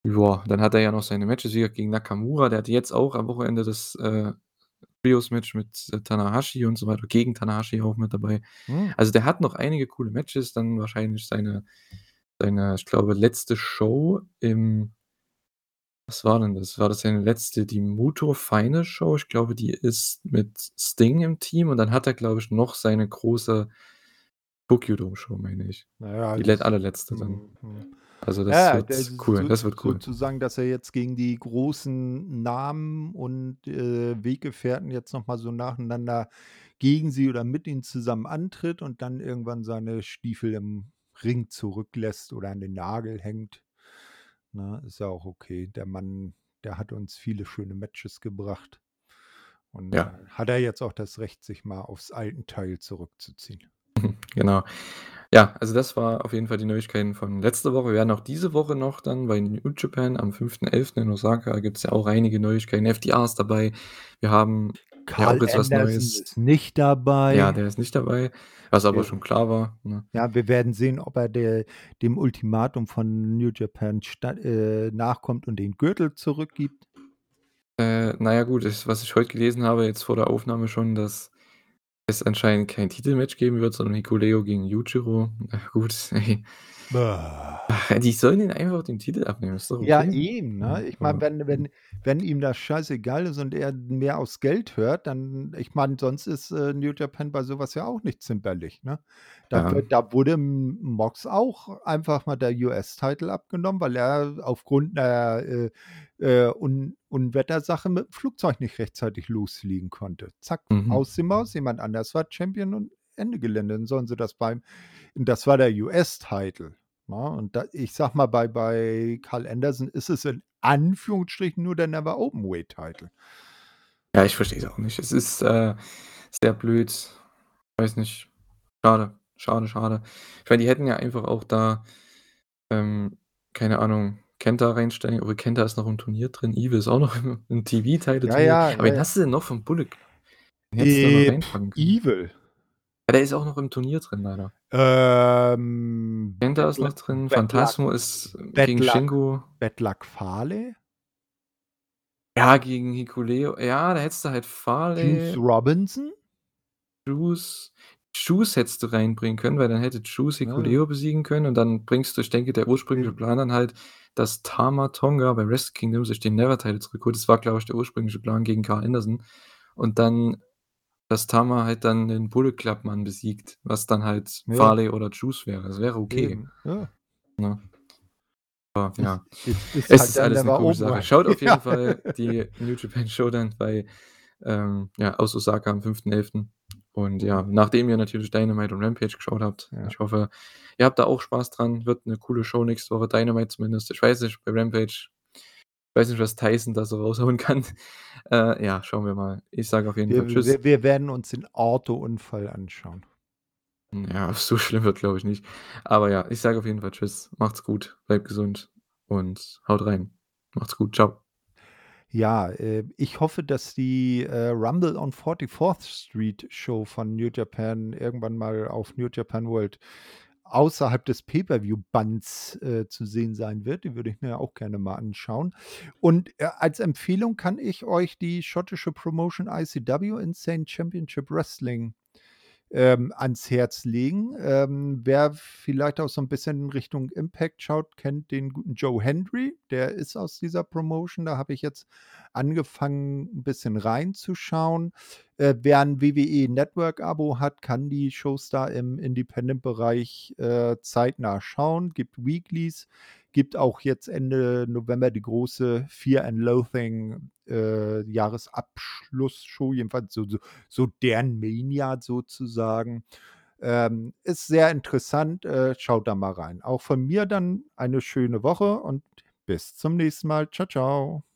S1: Ja, dann hat er ja noch seine Matches wie gesagt gegen Nakamura. Der hatte jetzt auch am Wochenende das, äh, Trios-Match mit, äh, Tanahashi und so weiter, gegen Tanahashi auch mit dabei.
S2: Mhm.
S1: Also, der hat noch einige coole Matches, dann wahrscheinlich seine seine, ich glaube, letzte Show im was war denn das? War das seine letzte die Muto Final Show? Ich glaube, die ist mit Sting im Team und dann hat er, glaube ich, noch seine große Tokyo Dome Show, meine ich.
S2: Na ja,
S1: Die
S2: das
S1: allerletzte dann.
S2: mhm, mhm.
S1: Also, das
S2: Ja,
S1: wird
S2: das
S1: cool.
S2: so
S1: Das wird cool.
S2: sozusagen, dass er jetzt gegen die großen Namen und, äh, Weggefährten jetzt noch mal so nacheinander gegen sie oder mit ihnen zusammen antritt und dann irgendwann seine Stiefel im Ring zurücklässt oder an den Nagel hängt, ne? Ist ja auch okay. Der Mann, der hat uns viele schöne Matches gebracht. Und
S1: Ja.
S2: hat er jetzt auch das Recht, sich mal aufs Altenteil zurückzuziehen.
S1: Genau. Ja, also, das war auf jeden Fall die Neuigkeiten von letzter Woche. Wir werden auch diese Woche noch dann bei New Japan am 5.11. in Osaka gibt's ja auch einige Neuigkeiten. FTR ist dabei. Wir haben ja
S2: Karl
S1: auch jetzt was
S2: Anderson
S1: Neues.
S2: ist nicht
S1: Ja,
S2: dabei.
S1: der ist nicht dabei, was aber
S2: Ja.
S1: schon klar war, ne?
S2: Ja, wir werden sehen, ob er der dem Ultimatum von New Japan äh, nachkommt und den Gürtel zurückgibt.
S1: Äh, na ja gut, ich was ich heute gelesen habe, jetzt vor der Aufnahme schon, dass es anscheinend kein Titelmatch geben wird, sondern Hikuleo gegen Yujiro. Na gut, ey. Ach, die sollen ihn einfach den Titel abnehmen, ist doch
S2: Ja,
S1: okay. Ja,
S2: ne? Ich meine, wenn wenn wenn ihm das scheißegal ist und er mehr aufs Geld hört, dann ich meine, sonst ist, äh, New Japan bei so was ja auch nicht zimperlich, ne? Da
S1: Ja.
S2: da wurde Mox auch einfach mal der US-Title abgenommen, weil er aufgrund 'ner, äh, äh, Un Unwettersache mit dem Flugzeug nicht rechtzeitig losfliegen konnte. Zack,
S1: Mhm.
S2: aus die Maus, jemand anders war Champion und Ende Gelände. Dann sollen sie das beim das war der US-Title, ne? Und da ich sage mal, bei bei Karl Anderson ist es in Anführungsstrichen nur der Never Openweight-Title.
S1: Ja, ich verstehe es auch nicht. Es ist, äh, sehr blöd. Weiß nicht. Schade, schade, schade. Ich meine, die hätten ja einfach auch da, ähm, keine Ahnung, Kenta reinstellen. Aber Kenta ist noch im Turnier drin. Evil ist auch noch im im
S2: Ja,
S1: TV-Title-Turnier.
S2: ja,
S1: Aber
S2: ja,
S1: wen
S2: ja.
S1: hast du denn noch vom Bullet? Den hättest du doch noch
S2: Äh. Evil.
S1: Ja, der ist auch noch im Turnier drin leider.
S2: Ähm,
S1: Kenta ist noch
S2: Luck
S1: drin.
S2: Bad Luck
S1: Phantasmo ist
S2: Bad
S1: gegen
S2: Luck
S1: Shingo.
S2: Bad Luck Fale?
S1: Ja, gegen Hikuleo. Ja, da hättest du halt
S2: Juice
S1: Farley
S2: Robinson?
S1: Juice Juice hättest du reinbringen können, weil dann hätte Juice
S2: Ja.
S1: Hikuleo besiegen können und dann bringst du ich denke, der ursprüngliche
S2: Eben.
S1: Plan dann halt, dass Tama Tonga bei Wrestle Kingdom sich den Never-Title zurückholt. Das war, glaube ich, der ursprüngliche Plan gegen Karl Anderson. Und dann, dass Tama halt dann den Bullet Club Mann besiegt, was dann halt
S2: Ja.
S1: Farley oder Juice wäre. Das wäre okay,
S2: ja.
S1: ne? Aber
S2: Ist
S1: ja.
S2: ist ist
S1: Es
S2: halt
S1: ist alles 'ne
S2: Never
S1: komische Sache.
S2: Openweight.
S1: Schaut auf jeden
S2: Ja.
S1: Fall die New Japan Show dann bei, ähm, ja, aus Osaka am 5.11. Und ja, nachdem ihr natürlich Dynamite und Rampage geschaut habt,
S2: Ja.
S1: ich hoffe, ihr habt da auch Spaß dran. Wird 'ne coole Show nächste Woche, Dynamite zumindest. Ich weiß nicht, bei Rampage ich weiß nicht, was Tyson da so raushauen kann. Äh, ja, schauen wir mal. Ich sage auf jeden Fall
S2: Wir
S1: tschüss.
S2: wir wir werden uns den Autounfall anschauen.
S1: Ja, so schlimm wird, glaube ich, nicht. Aber ja, ich sage auf jeden Fall tschüss. Macht's gut, bleibt gesund und haut rein. Macht's gut. Tschau.
S2: Ja, äh, ich hoffe, dass die, äh, Rumble on 44th Street Show von New Japan irgendwann mal auf New Japan World außerhalb des Pay-per-View-Bands, äh, zu sehen sein wird. Die würde ich mir auch gerne mal anschauen. Und, äh, als Empfehlung kann ich euch die schottische Promotion ICW, Insane Championship Wrestling, ähm, ans Herz legen. Ähm, wer vielleicht auch so 'n bisschen in Richtung Impact schaut, kennt den guten Joe Hendry. Der ist aus dieser Promotion. Da habe ich jetzt angefangen, 'n bisschen reinzuschauen. Äh, wer 'n WWE Network-Abo hat, kann die Shows da im Independent-Bereich, äh, zeitnah schauen. Gibt Weeklies, gibt auch jetzt Ende November die große Fear and Loathing, äh, Jahresabschlussshow, jedenfalls so so so deren Mania sozusagen. Ähm, ist sehr interessant, äh, schaut da mal rein. Auch von mir dann eine schöne Woche und bis zum nächsten Mal. Tschau, tschau.